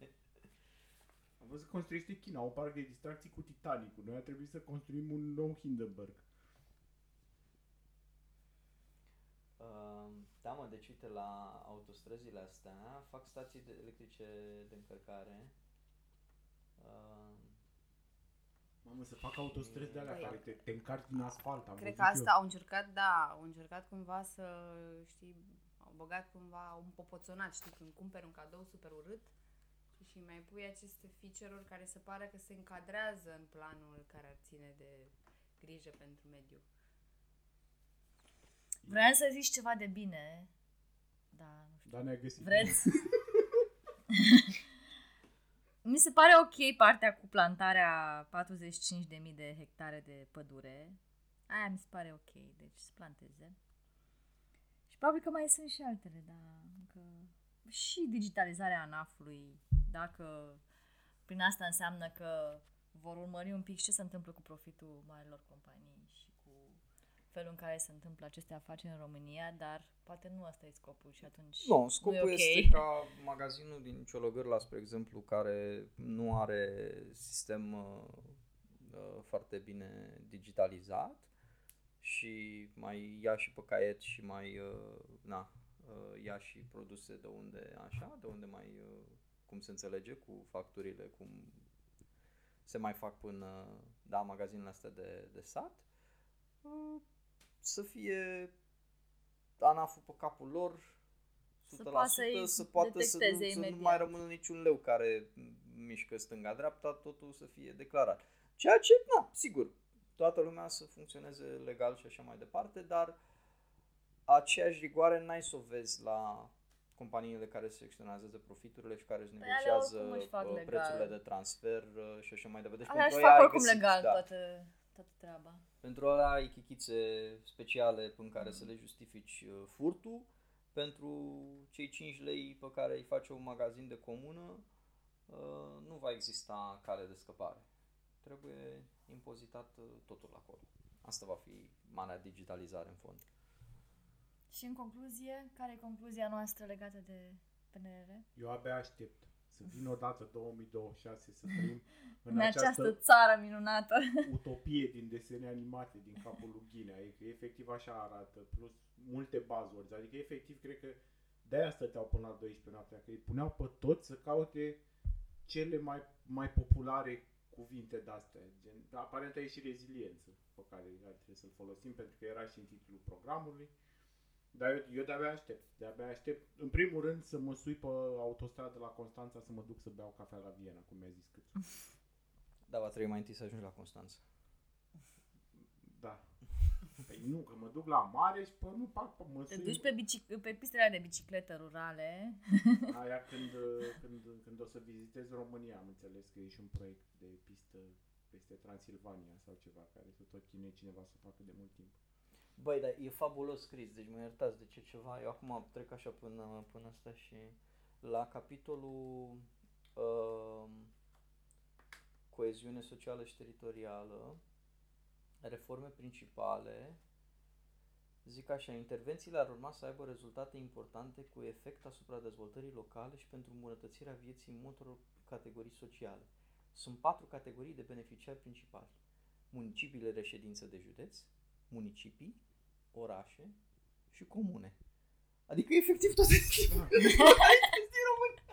Am văzut că construiește China, o parc de distracții cu Titanicul. Noi a trebuit să construim un nou Hindenburg. Uh, da, mă, deci uite, la autostrăzile astea fac stații de electrice de încărcare. Uh, Mamă, să facă autostrăzi de alea Păi, care te, te încarci din asfalt. Am Cred că văzut asta au încercat, da, au încercat cumva să, știi, au băgat cumva un popoțonat, știi, când cumperi un cadou super urât și, și mai pui aceste feature-uri care se pare că se încadrează în planul care ar ține de grijă pentru mediu. vreau să zici ceva de bine, dar nu știu. eu. Dar ne-a găsit. Vreți? Mi se pare ok partea cu plantarea 45.000 de hectare de pădure. Aia mi se pare ok, deci să planteze. Și probabil că mai sunt și altele, dar încă... Și digitalizarea ANAF-ului, dacă prin asta înseamnă că vor urmări un pic ce se întâmplă cu profitul marilor companii și cu felul în care se întâmplă aceste afaceri în România, dar poate nu asta e scopul și atunci Nu, nu e scopul ok. este ca magazinul din Ciologărla, spre exemplu, care nu are sistem uh, uh, foarte bine digitalizat și mai ia și pe caiet și mai uh, na, uh, ia și produse de unde așa, de unde mai uh, cum se înțelege cu facturile, cum se mai fac până da, magazinele astea de, de sat, uh, să fie ANAF-ul pe capul lor 100%, Să poată să-i să poată să, nu, detecteze să nu imediat. mai rămână niciun leu care mișcă stânga-dreapta, totul să fie declarat. Ceea ce, na, sigur, toată lumea să funcționeze legal și așa mai departe, dar aceeași rigoare n-ai să o vezi la companiile care selecționează profiturile și care își Păi alea negociază oricum își fac uh, legal. prețurile de transfer uh, și așa mai departe. Deci Alea își pentru fac aia ai oricum găsit- legal da. toată, toată treaba. Pentru ăla ai chichițe speciale în care să le justifici uh, furtul. Pentru cei 5 lei pe care îi face un magazin de comună, uh, nu va exista cale de scăpare. Trebuie impozitat uh, totul acolo. Asta va fi marea digitalizare în fond. Și în concluzie, care e concluzia noastră legată de PNR? Eu abia aștept să vină odată 2026 să trăim în, În această această țară minunată. utopie din desene animate din capul lui Ghinea. Adică efectiv așa arată, plus multe buzzwords. Adică efectiv cred că de-aia stăteau până la 12 noaptea, că îi puneau pe toți să caute cele mai, mai populare cuvinte de-astea. Gen, aparent e și reziliență pe care trebuie să-l folosim pentru că era și în titlul programului. Dar eu, eu de-abia aștept, de-abia aștept. În primul rând să mă sui pe autostradă la Constanța să mă duc să beau cafea la Viena, cum mi-a zis cât. Da, va trebui mai întâi să ajungi la Constanța. Da. Păi nu, că mă duc la mare și pe nu fac pe mă Te sui- duci pe, bici- pe pistele de bicicletă rurale. Aia când, când, când o să vizitez România, am înțeles că e și un proiect de pistă peste Transilvania sau ceva, care să tot chinuie cineva să facă de mult timp. Băi, dar e fabulos scris, deci mă iertați de ce ceva. Eu acum trec așa până, până asta și la capitolul uh, coeziune socială și teritorială, reforme principale, zic așa, intervențiile ar urma să aibă rezultate importante cu efect asupra dezvoltării locale și pentru îmbunătățirea vieții multor categorii sociale. Sunt patru categorii de beneficiari principali. Municipiile reședință de județ, municipii, orașe și comune. Adică efectiv toate din România.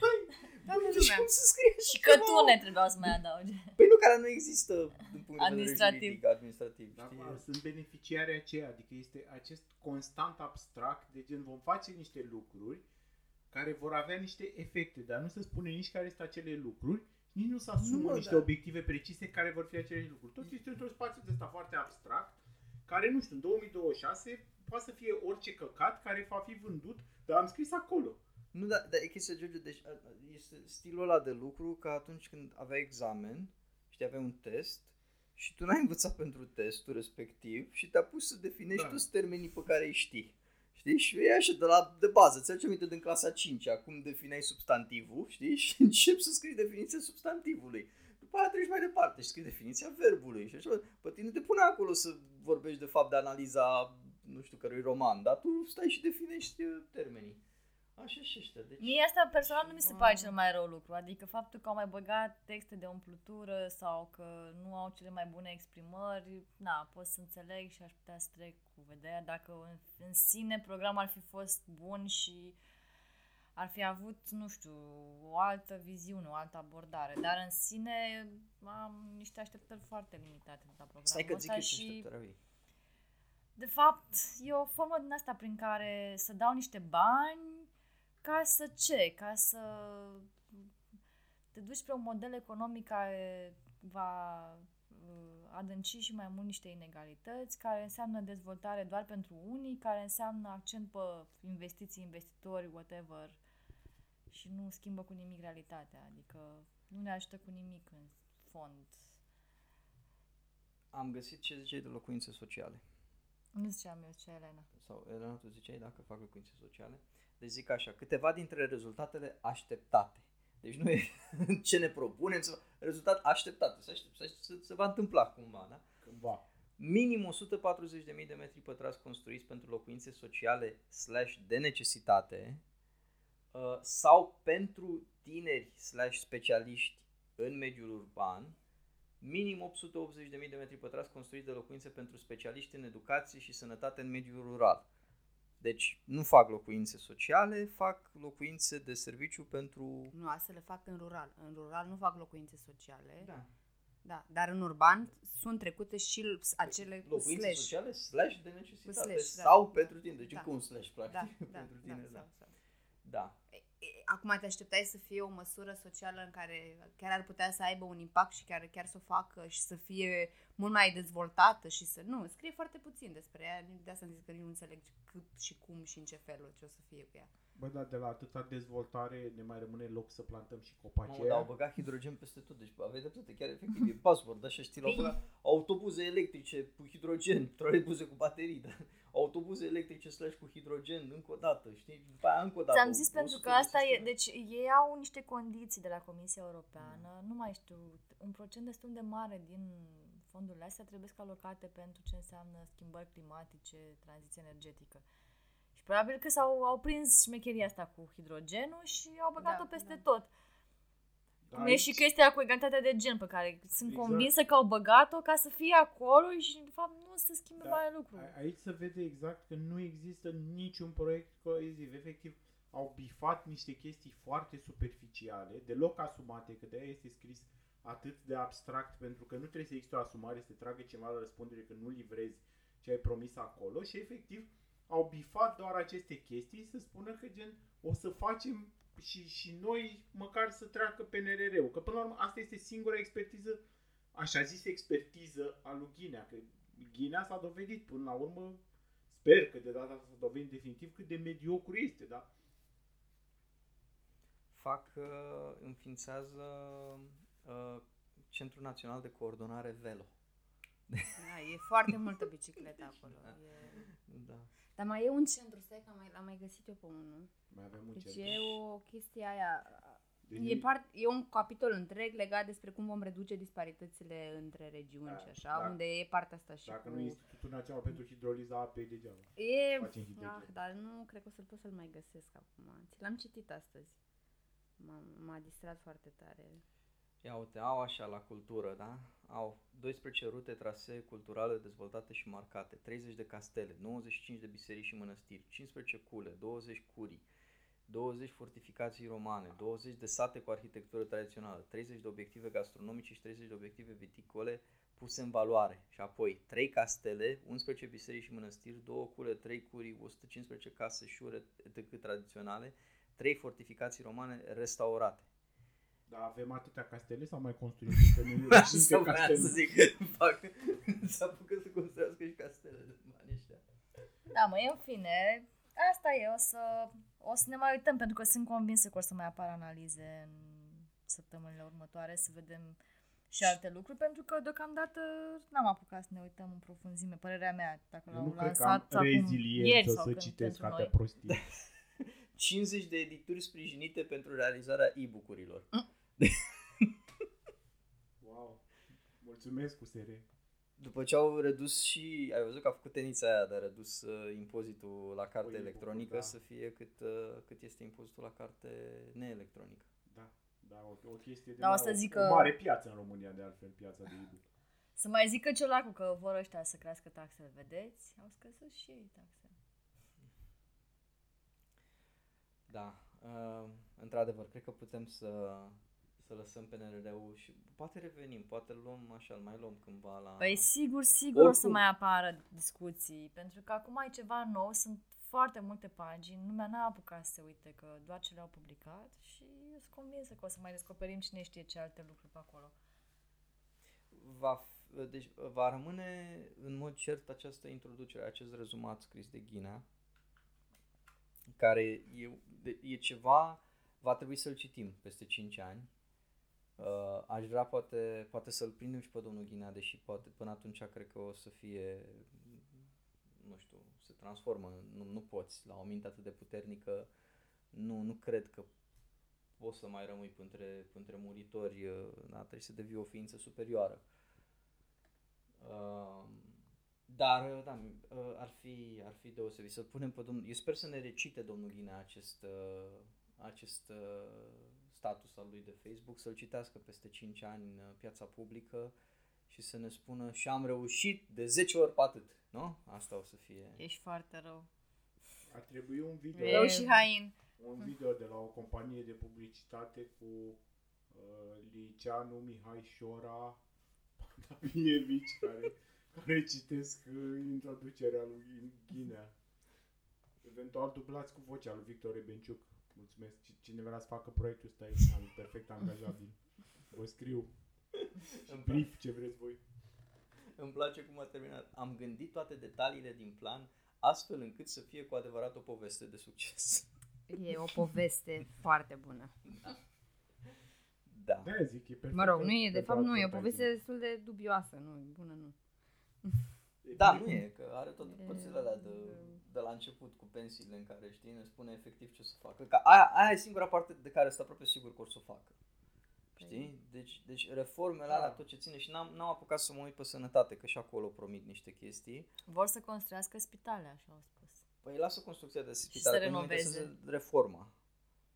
Băi, Toată băi, deci lumea. cum să scrie Și așa ceva? cătune trebuiau să mai adauge. Păi nu, care nu există din punct de vedere Administrativ. juridic, administrativ. Dar știi? acum sunt beneficiarii aceia, adică este acest constant abstract, de gen vom face niște lucruri care vor avea niște efecte, dar nu se spune nici care sunt acele lucruri, nici nu se asumă Nu, mă, niște da. obiective precise care vor fi acele lucruri. Tot este într-un spațiu de ăsta foarte abstract, care, nu știu, în 2026 poate să fie orice căcat care va fi vândut, dar am scris acolo. Nu, dar, dar e chestia, George, deci a- a- este stilul ăla de lucru ca atunci când aveai examen și aveai un test și tu n-ai învățat pentru testul respectiv și te-a pus să definești Da. da. toți termenii pe care îi știi. Știi? Și e așa de la de bază, ți aduce aminte din clasa 5 cum defineai substantivul, știi? Și începi să scrii definiția substantivului. După aia treci mai departe și scrii definiția verbului și așa. Pe tine te pune acolo să vorbești de fapt de analiza nu știu cărui roman, dar tu stai și definești uh, termenii. Așa și ăștia. Deci... Mie asta personal nu mi se pare cel mai rău lucru. Adică faptul că au mai băgat texte de umplutură sau că nu au cele mai bune exprimări, na, pot să înțeleg și aș putea să trec cu vederea dacă în, în sine programul ar fi fost bun și ar fi avut, nu știu, o altă viziune, o altă abordare. Dar în sine am niște așteptări foarte limitate de la programul Stai că zic ăsta eu ce și așteptări avei. de fapt, e o formă din asta prin care să dau niște bani ca să ce? Ca să te duci spre un model economic care va uh, adânci și mai mult niște inegalități, care înseamnă dezvoltare doar pentru unii, care înseamnă accent pe investiții, investitori, whatever, și nu schimbă cu nimic realitatea. Adică nu ne ajută cu nimic în fond. Am găsit ce ziceai de locuințe sociale. Nu ziceam eu ce, Elena. Sau, Elena, tu ziceai dacă fac locuințe sociale. Deci zic așa, câteva dintre rezultatele așteptate. Deci nu e ce ne propunem, să- rezultat așteptat. Să, aștept, să, să, se va întâmpla cumva, da? Cândva. Minim 140.000 de metri pătrați construiți pentru locuințe sociale slash de necesitate uh, sau pentru tineri slash specialiști în mediul urban, minim 880.000 de metri pătrați construiți de locuințe pentru specialiști în educație și sănătate în mediul rural. Deci nu fac locuințe sociale, fac locuințe de serviciu pentru... Nu, asta le fac în rural. În rural nu fac locuințe sociale. Da. Da, dar în urban sunt trecute și acele Locuințe slash. sociale slash de necesitate Slash, da. sau pentru tine. Deci Da. încă un slash, Da, practic, da, pentru da, tine. Da, sau- sau. da. E- e- acum te așteptai să fie o măsură socială în care chiar ar putea să aibă un impact și chiar, chiar să o facă și să fie mult mai dezvoltată și să... Nu, scrie foarte puțin despre ea, de asta am zis că nu înțeleg cât și cum și în ce fel ce o să fie cu ea. Bă, dar de la atâta dezvoltare ne mai rămâne loc să plantăm și copaci. Mamă, dar au băgat hidrogen peste tot, deci aveai dreptate, chiar efectiv, e password, așa știi, l-au băgat autobuze electrice cu hidrogen, troleibuze cu baterii, dar autobuze electrice slash cu hidrogen, încă o dată, știi, după aia încă o dată. Ți-am zis 100 pentru că de asta e, sisteme. deci ei au niște condiții de la Comisia Europeană, nu mai știu, un procent destul de mare din fondurile astea trebuie să alocate pentru ce înseamnă schimbări climatice, tranziție energetică. Și probabil că s-au au prins șmecheria asta cu hidrogenul și au băgat-o Da, peste da. tot. Dar Cum e și chestia cu egalitatea de gen pe care sunt Exact. convinsă că au băgat-o ca să fie acolo și de fapt nu se schimbe Da. mare lucru. A- Aici se vede exact că nu există niciun proiect coeziv. Efectiv, au bifat niște chestii foarte superficiale, deloc asumate, că de aia este scris atât de abstract, pentru că nu trebuie să existe o asumare, să te tragă cineva la răspundere că nu livrezi ce ai promis acolo și efectiv au bifat doar aceste chestii să spună că gen o să facem și, și noi măcar să treacă PNRR-ul. Că până la urmă asta este singura expertiză, așa zis expertiză a lui Ghinea. Că Ghinea s-a dovedit până la urmă, sper că de data asta s-a dovedit definitiv cât de mediocru este, da? fac, uh, înființează uh, Centrul Național de Coordonare Velo. Da, e foarte multă bicicletă acolo. E... Da. Dar mai e un centru, stai că am mai, l-am mai găsit eu pe unul. Mai avem un Deci centru. e o chestie aia, Deci e, part, e un capitol întreg legat despre cum vom reduce disparitățile între regiuni Da, și așa, da. unde e partea asta și Dacă cu... nu e Institutul Național pentru Hidroliza Apei degeaba. E, Facem hidrogen. ah, dar nu cred că o să pot să-l mai găsesc acum. Ți l-am citit astăzi. M-a, m-a distrat foarte tare. Ia uite, au așa la cultură, da? Au 12 rute trasee culturale dezvoltate și marcate, 30 de castele, 95 de biserici și mănăstiri, 15 cule, 20 curii, 20 fortificații romane, 20 de sate cu arhitectură tradițională, 30 de obiective gastronomice și 30 de obiective viticole puse în valoare. Și apoi 3 castele, 11 biserici și mănăstiri, 2 cule, 3 curii, 115 case șure etc. tradiționale, 3 fortificații romane restaurate. Dar avem atâtea castele sau mai construim că nu Da, sunt să vreau castele? să zic, fac, să apucă să construiască și castele de bani ăștia. Da, mă, în fine, asta e, o să, o să ne mai uităm, pentru că sunt convinsă că o să mai apară analize în săptămânile următoare, să vedem și alte lucruri, pentru că deocamdată n-am apucat să ne uităm în profunzime, părerea mea, dacă Eu nu l-au cred că am lansat acum ieri reziliență sau să când citesc pentru atâtea noi. prostii. 50 de edituri sprijinite pentru realizarea e-book-urilor. Wow. Mulțumesc cu SR. După ce au redus și, ai văzut că a făcut tenița aia de a redus uh, impozitul la carte Păi, electronică da. să fie cât, uh, cât este impozitul la carte neelectronică. Da, da, o, o chestie de Da, o mare- să zic o că- mare piață în România, de altfel, piața de e Să mai zică ciolacu că vor ăștia să crească taxele, vedeți? Au scăzut și ei taxele. Da, uh, într-adevăr, cred că putem să, să lăsăm PNRR-ul și poate revenim, poate îl luăm așa, îl mai luăm cândva la... Păi sigur, sigur o să Oricum. mai apară discuții, pentru că acum e ceva nou, sunt foarte multe pagini, lumea n-a apucat să se uite că doar ce le-au publicat și eu sunt convinsă că o să mai descoperim cine știe ce alte lucruri pe acolo. va, f- deci, va rămâne în mod cert această introducere, acest rezumat scris de Ghinea, care e, de- e ceva, va trebui să-l citim peste 5 ani. Uh, aș vrea poate, poate să-l prindem și pe domnul Ghinea, deși poate până atunci cred că o să fie, nu știu, se transformă, nu, nu poți, la o minte atât de puternică, nu, nu cred că poți să mai rămâi printre, printre muritori, uh, da, trebuie să devii o ființă superioară. Uh, dar, uh, da, uh, ar fi, ar fi deosebit. Să punem pe domnul, eu sper să ne recite domnul Ghinea acest, uh, acest uh, status al lui de Facebook, să-l citească peste 5 ani în uh, piața publică și să ne spună și am reușit de 10 ori pe atât, nu? Asta o să fie. Ești foarte rău. Ar trebui un video, Rău și hain. un video de la o companie de publicitate cu uh, Liceanu, Mihai Șora, Pandavievici, care, care citesc uh, introducerea lui Ghinea. Eventual dublați cu vocea lui Victor Ebenciuc. Mulțumesc. C- Cine vrea să facă proiectul ăsta e am perfect angajabil. Vă scriu brief ce vreți voi. Îmi place cum a terminat. Am gândit toate detaliile din plan astfel încât să fie cu adevărat o poveste de succes. E o poveste foarte bună. Da. Da, zic, e perfect. Mă rog, nu e, de pentru fapt nu, e o advertising. poveste destul de dubioasă, nu, e bună nu. Da, nu e, că are toate părțile alea de, de la început cu pensiile în care, știi, ne spune efectiv ce o să facă. Că aia, aia e singura parte de care sunt aproape sigur că o să o facă. Știi? Deci, deci reformele alea, tot ce ține și n-am, n-am apucat să mă uit pe sănătate, că și acolo promit niște chestii. Vor să construiască spitale, așa au spus. Păi lasă construcția de să spital, că nu renoveze. interesează reforma.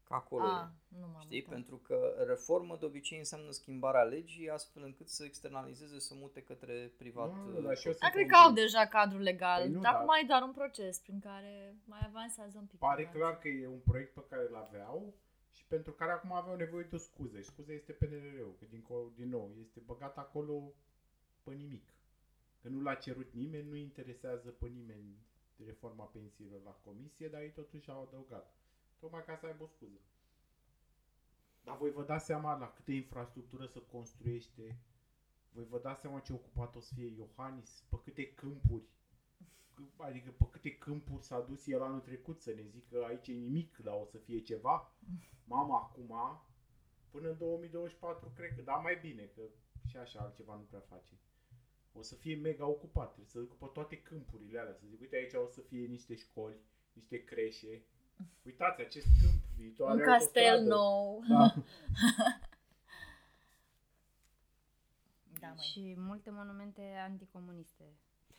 Că acolo e. A, nu m-am Știi? uitat. Pentru că reformă de obicei înseamnă schimbarea legii astfel încât să externalizeze, să mute către privat. Nu, uh, dar și eu Dar sunt cred că convins. au deja cadrul legal, Păi nu, dar dar- acum e doar un proces prin care mai avansează un pic. Pare da. clar că e un proiect pe care îl aveau și pentru care acum aveau nevoie de o scuză. Și scuza este PNRR-ul, că din, co- din nou este băgat acolo pe nimic. Că nu l-a cerut nimeni, nu interesează pe nimeni reforma pensiilor la comisie, dar ei totuși au adăugat. Tocmai ca să aibă o scuză. Dar voi vă dați seama la câtă infrastructură să construiește, voi vă dați seama ce ocupat o să fie Iohannis, pe câte câmpuri Adică pe câte câmpuri s-a dus el anul trecut să ne zică aici e nimic, dar o să fie ceva. Mama acum, până în 2024, cred că, da, mai bine, că și așa altceva nu prea face. O să fie mega ocupat, trebuie să ducă pe toate câmpurile alea, să zic, uite aici o să fie niște școli, niște creșe. Uitați, acest câmp viitoare Un castel autostradă. nou. Da. Da, măi. Și multe monumente anticomuniste.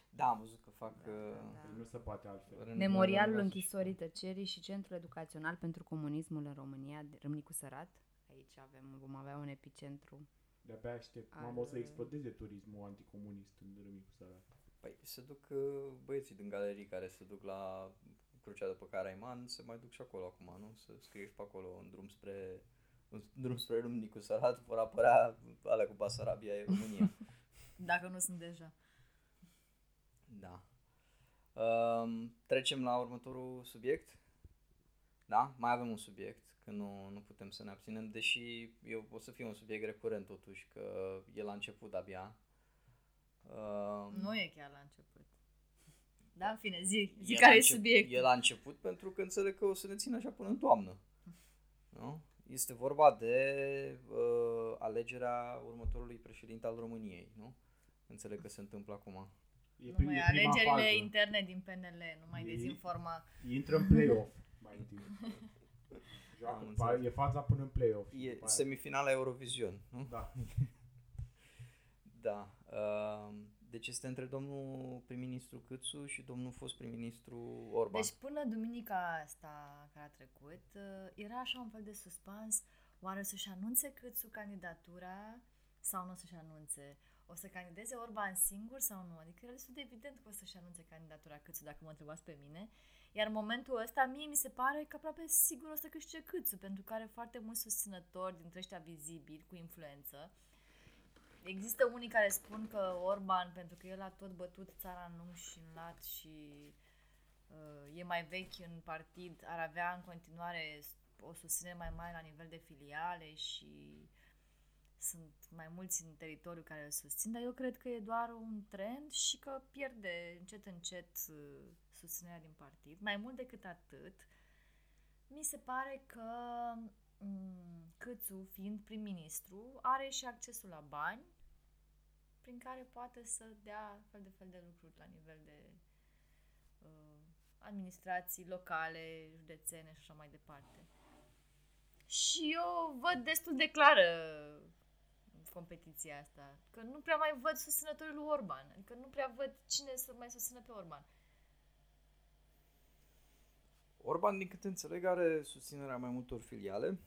Da, am văzut că fac... Da, uh, da, da. Nu se poate altfel. rând- Memorialul rând- închisorii tăcerii și Centrul Educațional pentru Comunismul în România, de Râmnicu Sărat. Aici avem, vom avea un epicentru. De-abia aștept. Al- Mamă, o să explodeze turismul anticomunist în Râmnicu Sărat. Păi se duc uh, băieții din galerii care se duc la Crucea de pe Caraiman, se mai duc și acolo acum, nu? Să scrie și pe acolo în drum spre în drum spre Râmnicu Sărat, vor apărea alea cu Basarabia, e România. Dacă nu sunt deja. Da. Um, trecem la următorul subiect. Da? Mai avem un subiect, că nu, nu putem să ne abținem, deși eu o să fie un subiect recurent totuși, că e la început abia. Um, Nu e chiar la început. Da, în fine, zi, zi e care la e încep- subiectul. E la început pentru că înțeleg că o să ne țină așa până în toamnă. Nu? Este vorba de uh, alegerea următorului președinte al României, nu? Înțeleg că se întâmplă acum. E, Nu pri- mai e prima alegerile fază. interne din PNL, nu mai E- dezinforma. Intră în play-off mai întâi. Am Joacă, înțeles. e faza până în play-off. și E după aia- semifinala Eurovision, nu? Da. Da. Uh, deci este între domnul prim-ministru Câțu și domnul fost prim-ministru Orban. Deci până duminica asta care a trecut, uh, era așa un fel de suspans. Oare o să-și anunțe Câțu candidatura sau nu o să-și anunțe? O să candideze Orban singur sau nu? Adică era destul de evident că o să-și anunțe candidatura Câțu, dacă mă întrebați pe mine. Iar în momentul ăsta, mie mi se pare că aproape sigur o să câștige Câțu, pentru că are foarte mulți susținători dintre ăștia vizibili, cu influență. Există unii care spun că Orban, pentru că el a tot bătut țara în lung și în lat și uh, e mai vechi în partid, ar avea în continuare o susținere mai mare la nivel de filiale și sunt mai mulți în teritoriu care îl susțin, dar eu cred că e doar un trend și că pierde încet încet uh, susținerea din partid. Mai mult decât atât, mi se pare că mm, Câțu, fiind prim-ministru, are și accesul la bani prin care poate să dea fel de fel de lucruri la nivel de uh, administrații locale, județene și așa mai departe. Și eu văd destul de clară competiția asta. Că nu prea mai văd susținătorii lui Orban. Adică nu prea văd cine să mai susțină pe Orban. Orban, din câte înțeleg, are susținerea mai multor filiale.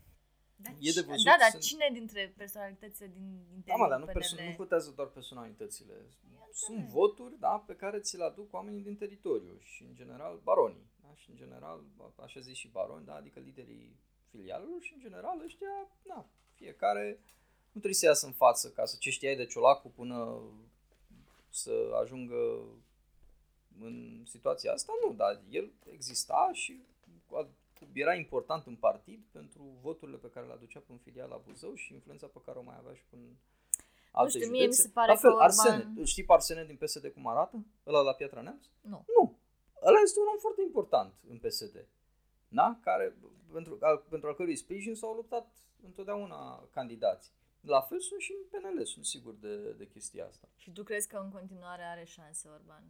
Dar E de ci- văzut, Da, dar sunt- cine dintre personalitățile din Da, interiorul mă, dar nu, PNL? perso- nu votează doar personalitățile. Sunt înțeleg. voturi da, pe care ți le aduc oamenii din teritoriu și, în general, baronii. Da? Și, în general, așa zis și baroni, da? adică liderii filialelor și, în general, ăștia, na, fiecare nu trebuie să iasă în față ca să ce știai de ciolacul până să ajungă în situația asta, nu, dar el exista și a- era important în partid pentru voturile pe care le aducea în filiala Buzău și influența pe care o mai avea și până alte știu, județe. mie mi se pare la fel, că Orban- Arsene, știi pe Arsene din PSD cum arată? Ăla la Piatra Neamț? Nu. Nu. Ăla este un om foarte important în PSD. Da? Care, pentru, al, pentru al cărui sprijin s-au luptat întotdeauna candidați. La fel sunt și în PNL, sunt sigur de, de chestia asta. Și tu crezi că în continuare are șanse Orban?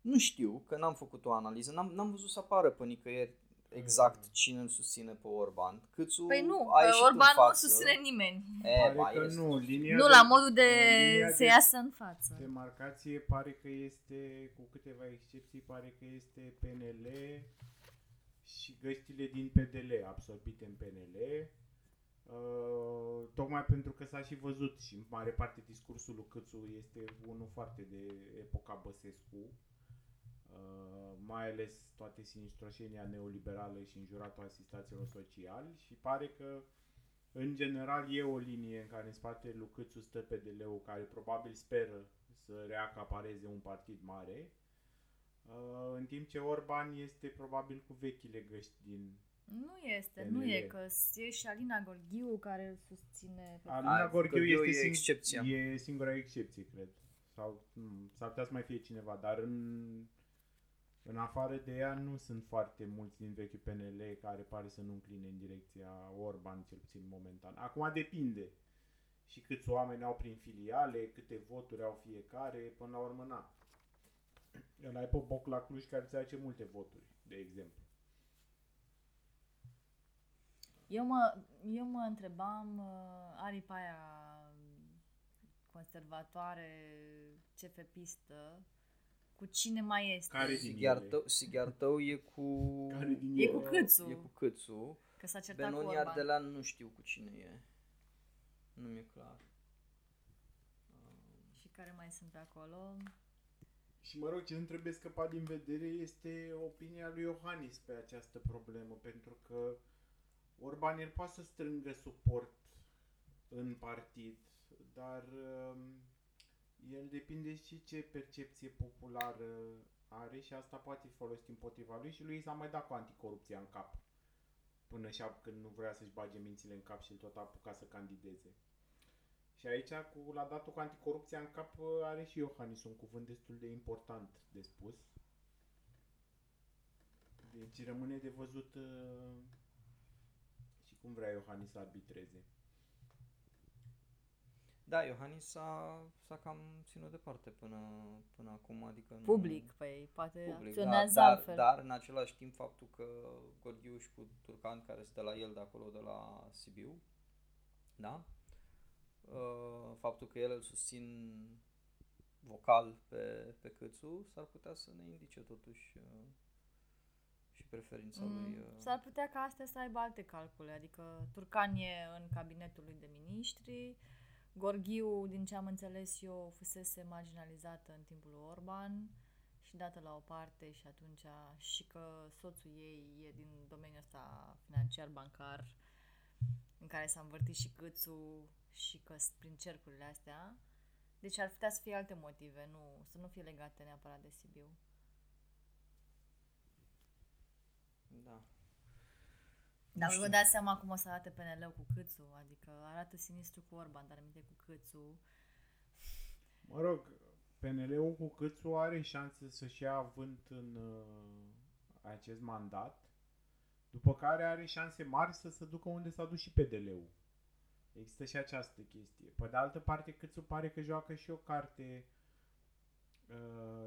Nu știu, că n-am făcut o analiză, n-am, n-am văzut să apară pe nicăieri exact cine îl susține pe Orban. Câțu Păi nu, a că ieșit Orban în nu față. susține nimeni. E, Pare ba, că este. nu, linia Nu de, la modul de linia să de- iasă în față. Demarcație pare că este, cu câteva excepții, pare că este PNL și găștile din PDL, absorbite în PNL. Uh, tocmai pentru că s-a și văzut și în mare parte discursul lui Câțu este unul foarte de epoca Băsescu, uh, mai ales toate sinistroșenia neoliberală și înjuratul asistaților sociali și pare că în general e o linie în care în spate lui Câțu stă PDL-ul care probabil speră să reacapareze un partid mare, uh, în timp ce Orban este probabil cu vechile găști din Nu este, PNL. nu e, că e și Alina Gorghiu care îl susține pe Alina Ai, Gorghiu Gorghiu este e sing- excepția. E singura excepție, cred. Sau nu, s-ar putea să mai fie cineva, dar în, în afară de ea nu sunt foarte mulți din vechiul PNL care pare să nu încline în direcția Orban, cel puțin momentan. Acum depinde și câți oameni au prin filiale, câte voturi au fiecare, până la urmă na. El ai pe Boc la Cluj care îți face multe voturi, de exemplu. Eu mă, eu mă întrebam, uh, aripa aia conservatoare, cefepistă, cu cine mai este? Care din Sighiar ele? tău, Sighiar tău e cu... Care din E ele? cu Câțu. E cu Câțu. Că s-a certat cu Benoni Orban. Ardelean nu știu cu cine e. Nu mi-e clar. Și care mai sunt pe acolo? Și mă rog, ce nu trebuie scăpat din vedere este opinia lui Iohannis pe această problemă, pentru că Orban el poate să strângă suport în partid, dar um, el depinde și ce percepție populară are și asta poate fi folosit împotriva lui și lui s-a mai dat cu anticorupția în cap până și când nu vrea să-și bage mințile în cap și el tot a apucat să candideze. Și aici, cu, la datul cu anticorupția în cap, are și Iohannis un cuvânt destul de important de spus. Deci rămâne de văzut uh, și cum vrea Iohannis să arbitreze. Da, Iohannis s-a, s-a cam ținut departe până, până acum, adică nu... Public, păi poate Public, da, acționează dar, altfel. dar în același timp faptul că Gorghiuș și cu Turcan, care stă la el de acolo, de la Sibiu, da? Uh, faptul că el îl susțin vocal pe, pe Câțu, s-ar putea să ne indice totuși uh, și preferința lui. Mm, Uh, S-ar putea ca astea să aibă alte calcule, adică Turcan e în cabinetul lui de miniștri, Gorghiu, din ce am înțeles eu, fusese marginalizată în timpul lui Orban și dată la o parte și atunci și că soțul ei e din domeniul ăsta financiar bancar în care s-a învârtit și câțul și că s- prin cercurile astea. Deci ar putea să fie alte motive, nu, să nu fie legate neapărat de Sibiu. da. Dar știu. vă dați seama cum o să arate PNL-ul cu Câțu, adică arată sinistru cu Orban, dar aminte cu Câțu. Mă rog, PNL-ul cu Câțu are șanse să-și ia avânt în uh, acest mandat, după care are șanse mari să se ducă unde s-a dus și PDL-ul. Există și această chestie. Pe de altă parte, Câțu pare că joacă și o carte uh,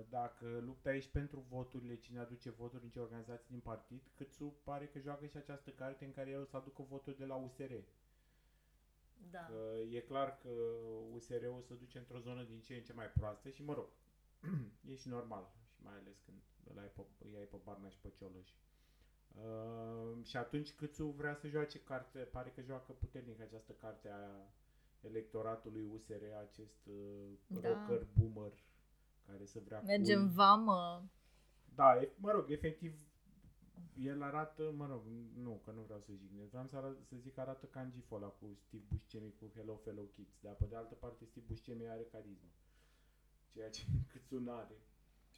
dacă lupta aici pentru voturile, cine aduce voturi în ce organizații din partid, Câțu pare că joacă și această carte în care el o să aducă voturi de la USR. Da. Că e clar că USR-ul se duce într-o zonă din ce în ce mai proastă și, mă rog, e și normal. Și mai ales când îl ai pe, îi ai pe Barna și pe Cioloș. Uh, și atunci Câțu vrea să joace carte, pare că joacă puternic această carte a electoratului USR, acest uh, Da. rocker boomer care să vrea Mergem cool. vamă. Da, e, mă rog, efectiv, el arată, mă rog, nu, că nu vreau să jignesc, vreau să, arăt, să zic că arată ca Angifo ăla cu Steve Buscemi cu Hello Fellow Kids, dar pe de altă parte Steve Buscemi are carismă, ceea ce câțu n are.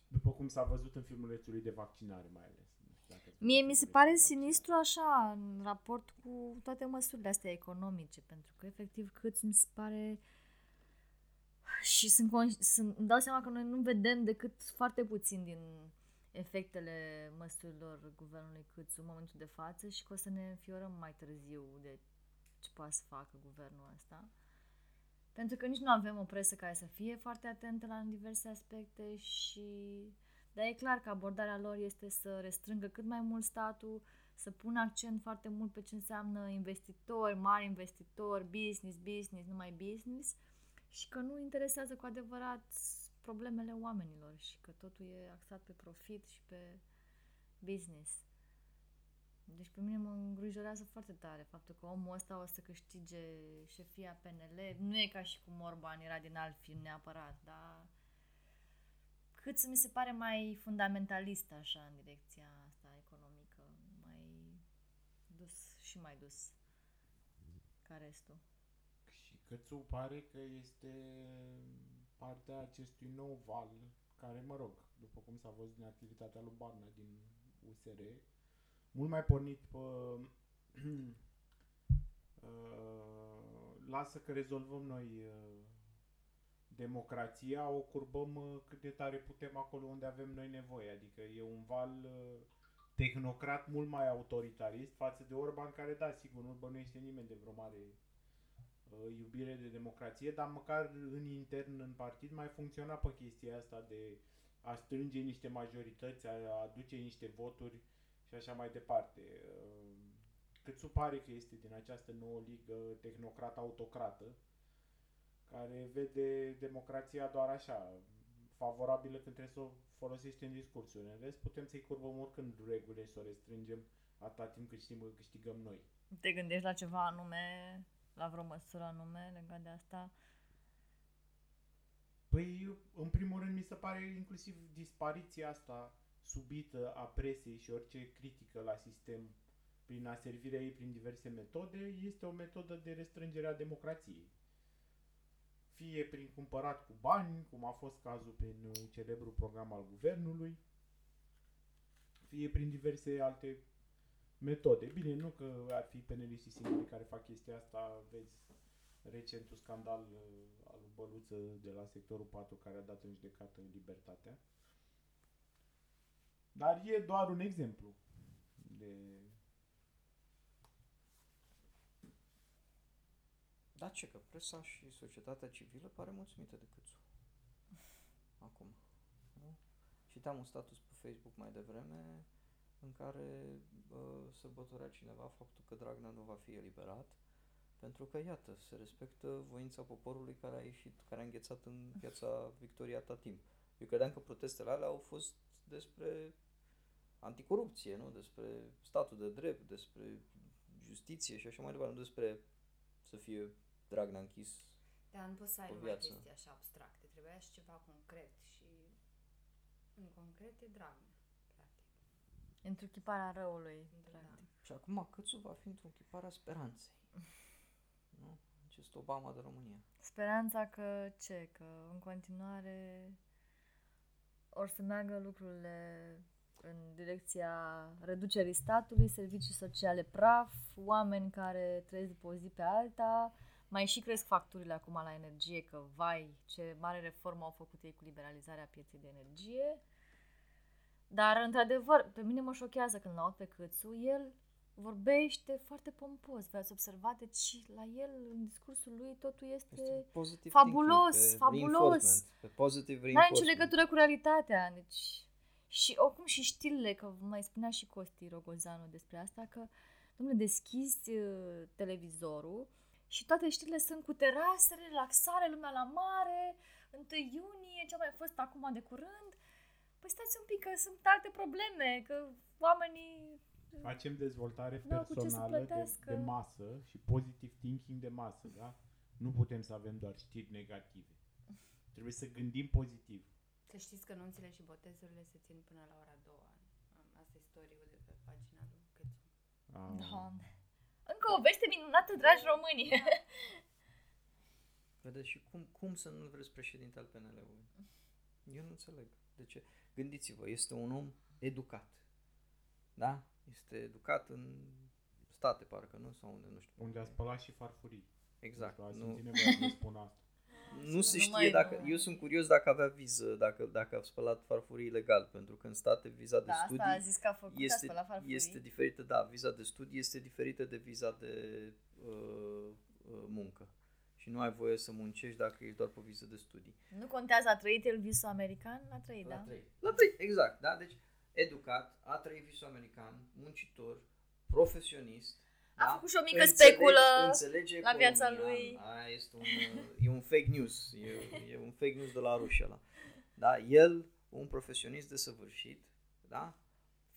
După cum s-a văzut în filmulețul lui de vaccinare mai ales. dacă Mie mi se vreți pare să fac sinistru așa în raport cu toate măsurile astea economice, pentru că efectiv cât mi se pare și sunt, conș- sunt îmi dau seama că noi nu vedem decât foarte puțin din efectele măsurilor guvernului Câțu în momentul de față și că o să ne înfiorăm mai târziu de ce poate să facă guvernul ăsta. Pentru că nici nu avem o presă care să fie foarte atentă la diverse aspecte și dar e clar că abordarea lor este să restrângă cât mai mult statul, să pună accent foarte mult pe ce înseamnă investitori, mari investitori, business, business, numai business și că nu interesează cu adevărat problemele oamenilor și că totul e axat pe profit și pe business. Deci pe mine mă îngrijorează foarte tare faptul că omul ăsta o să câștige șefia PNL. Nu e ca și cum Orban era din alt film neapărat, dar cât mi se pare mai fundamentalist așa în direcția asta economică, mai dus și mai dus ca restul. Și Cățu pare că este partea acestui nou val care, mă rog, după cum s-a văzut din activitatea lui Barna din USR, mult mai pornit pe uh, lasă că rezolvăm noi uh, democrația, o curbăm uh, cât de tare putem acolo unde avem noi nevoie. Adică e un val uh, tehnocrat mult mai autoritarist față de Orban, care, da, sigur, nu bănuiește nimeni de vreo mare uh, iubire de democrație, dar măcar în intern, în partid, mai funcționa pe chestia asta de a strânge niște majorități, a aduce niște voturi și așa mai departe. Uh, Cât pare că este din această nouă ligă tehnocrat-autocrată, care vede democrația doar așa, favorabilă când trebuie să o folosește în discursuri. În rest, putem să-i curbăm oricând regulile și să o restrângem atâta timp cât știm că câștigăm noi. Te gândești la ceva anume, la vreo măsură anume legat de asta? Păi, în primul rând, mi se pare inclusiv dispariția asta subită a presei și orice critică la sistem prin aservirea ei prin diverse metode, este o metodă de restrângere a democrației. Fie prin cumpărat cu bani, cum a fost cazul prin uh, celebrul program al guvernului, fie prin diverse alte metode. Bine, nu că ar fi peneliștii singuri care fac chestia asta, vezi recentul scandal uh, al lui Băluță de la sectorul 4 care a dat în judecată libertatea. Dar e doar un exemplu de Da, ce că presa și societatea civilă pare mulțumită de Câțu. Acum. Nu? Citeam un status pe Facebook mai devreme în care uh, sărbătorea cineva faptul că Dragnea nu va fi eliberat pentru că, iată, se respectă voința poporului care a ieșit, care a înghețat în piața Victoria atâta timp. Eu credeam că protestele alea au fost despre anticorupție, nu? Despre statul de drept, despre justiție și așa mai departe, nu despre să fie Dragnea închis. Dar nu poți să ai O numai viață. chestii așa abstracte. Trebuia și ceva concret și în concret e Dragnea, practic. Întruchiparea răului, Da. practic. Și acum Câțu va fi într-o chipare a speranței. Nu? Acest Obama de România. Speranța că ce? Că în continuare or să meargă lucrurile în direcția reducerii statului, servicii sociale praf, oameni care trăiesc de pe o zi pe alta, mai și cresc facturile acum la energie, că vai, ce mare reformă au făcut ei cu liberalizarea pieței de energie. Dar, într-adevăr, pe mine mă șochează când l-aud pe Câțu, el vorbește foarte pompos, v-ați observat, deci la el, în discursul lui, totul este... Este un positive fabulos, thinking, pe fabulos. reinforcement, Pe positive N-are reinforcement. nicio legătură cu realitatea, deci... Și oricum și știrile, că mai spunea și Costi Rogozanu despre asta, că, domnule, deschizi uh, televizorul și toate știrile sunt cu terase, relaxare, lumea la mare, 1 iunie, ce a mai fost acum de curând. Păi stați un pic, că sunt alte probleme, că oamenii... Facem dezvoltare N-au cu ce să personală de, plătească. de masă și positive thinking de masă, da? Nu putem să avem doar știri negative. Trebuie să gândim pozitiv. Să știți că nunțile și botezurile se țin până la ora 2. Asta e istoriul de pe pagina lui Câțu. Ah, Doamne! Încă o veste minunată, dragi români! Vedeți și cum, cum să nu vreți președinte al PNL-ului? Eu nu înțeleg. De ce? Gândiți-vă, este un om educat. da? Este educat în state, parcă, nu? Sau unde, nu știu. Unde a spălat și farfurii. Exact. Nu. Nu, simțit nevoia să spun asta. nu se Nu știe mai- dacă... nu. Eu sunt curios dacă avea viză, dacă, dacă a spălat farfurii ilegal, pentru că în state viza de Da, studii asta a zis că a făcut, a este, spălat farfurii. este diferită, da, viza de studii este diferită de viza de uh, uh, muncă. Și nu ai voie să muncești dacă ești doar pe viză de studii. Nu contează, a trăit el visul american? A trăit, La da? trei. La trei, exact, da? Deci, educat, a trăit visul american, muncitor, profesionist. A da? făcut și o mică Înțelege- speculă înțelege la viața economia. lui. Aia este un, e un fake news. E, e un fake news de la rușii ăla. Da? El, un profesionist desăvârșit, da?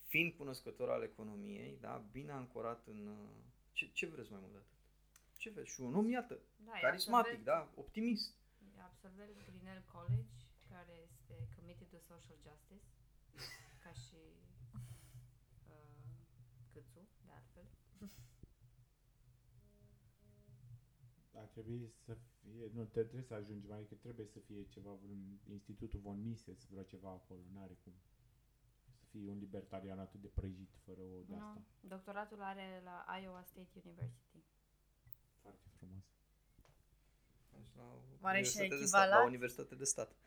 fiind cunoscător al economiei, da? bine ancorat în... uh, Ce, ce vreți mai mult de atât? Ce vreți? Și un om, iată, Da, e carismatic, absolvent- da? Optimist. E absolvent Grinnell College, care este committed to social justice, ca și uh, Câțu, de altfel. Ar trebui să fie, nu, te trebuie să ajungi mai, că trebuie să fie ceva, vreun institutul von Mises, vreo ceva acolo, n-are cum. Să fie un libertarian atât de prăjit, fără o de asta. Nu, doctoratul are la Iowa State University. Foarte frumos. Deci La Oare și universitate de echivalat? stat, la universitate de stat.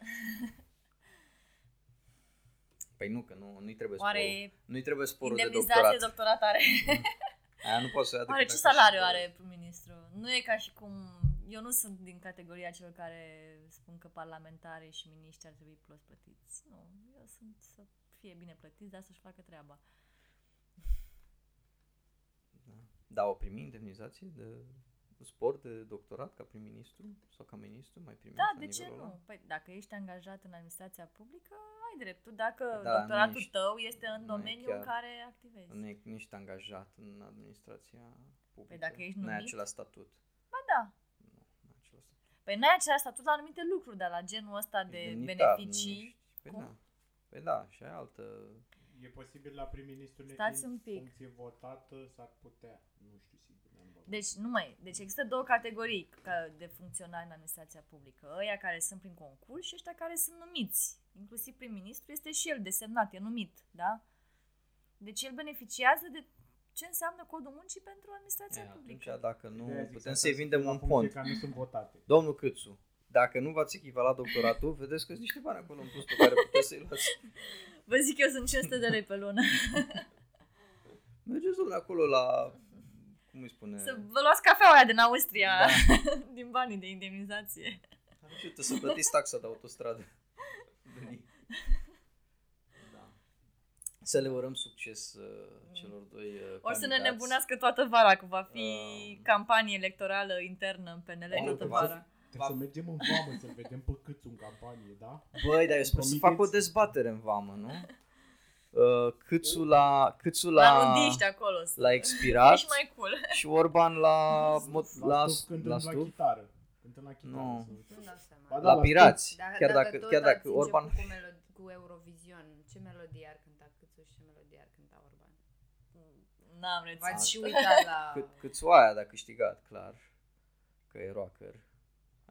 Păi nu, că nu, nu-i trebuie sporul. Oare Nu-i trebuie sporul de indemnizație doctorat. doctorat are? Aia nu poți să o ia Oare decât ce dacă salariu și- are prim-ministru? Nu e ca și cum... Eu nu sunt din categoria celor care spun că parlamentarii și miniștri ar trebui prost plătiți. Nu, eu sunt să fie bine plătiți, dar să-și facă treaba. Da. da, o primi indemnizație de sport de doctorat ca prim-ministru sau ca ministru, mai primești Da, la de ce nivelul nu? ăla? Păi dacă ești angajat în administrația publică, ai dreptul. Dacă Da, doctoratul nu ești- tău este în nu e domeniul în chiar- care activezi. Nu e, nu ești angajat în administrația publică. Păi dacă ești Nu ai numit? același statut. Ba da. Nu, nu ai același statut. Păi n-ai același statut la anumite lucruri, dar la genul ăsta de Indemnitar, beneficii... nu ești- Păi Cum? da. Păi da, și ai altă... E posibil la prim-ministru Stați nefiind un pic. funcție votată, s-ar putea. Nu știu sigur, n-am băgat. Deci, nu mai, deci există două categorii ca de funcționari în administrația publică. Ăia care sunt prin concurs și ăștia care sunt numiți. Inclusiv prim-ministru este și el desemnat, e numit, da? Deci el beneficiază de ce înseamnă codul muncii pentru administrația E, atunci, publică. dacă nu, De-aia zic putem asta, să-i să vindem fie la un funcție pont. Ca nu sunt votate. Domnul Câțu, dacă nu v-ați echivalat doctoratul, vedeți că sunt niște bani acolo în plus pe care puteți să-i luați. Vă zic eu, sunt 500 de lei pe lună. Mergeți, domnule, acolo la... Cum îi spune? Să vă luați cafeaua aia din Austria, Da. din banii de indemnizație. Ajută să plătiți taxa de autostradă. Dani. da. Să le urăm succes uh, celor doi uh, O să ne candidați. nebunească toată vara, că va fi Uh. campanie electorală internă în PNL Omul toată că va vara. Trebuie să mergem în vamă să-l vedem pe câțu în campanie, da? Băi, dar eu sper să Promiteți? fac o dezbatere în vamă, nu? Uh, câțu la, câțu La la, nudiști acolo. să- la expirat Ești mai cool. și Orban la, mod, La, la, stup cântând la la, stup, chitară. Cântând la chitară. Nu. să- Nu dau seama. Ba da, la la pirați. Dacă, Chiar dacă, tot chiar ați dacă Orban... început Cu, melod- cu Eurovision, ce melodie ar cânta Câțu și ce melodie ar cânta Orban? N-am reținut. V-ați și uitat la... Cât, câțu aia a câștigat, clar, că e rocker.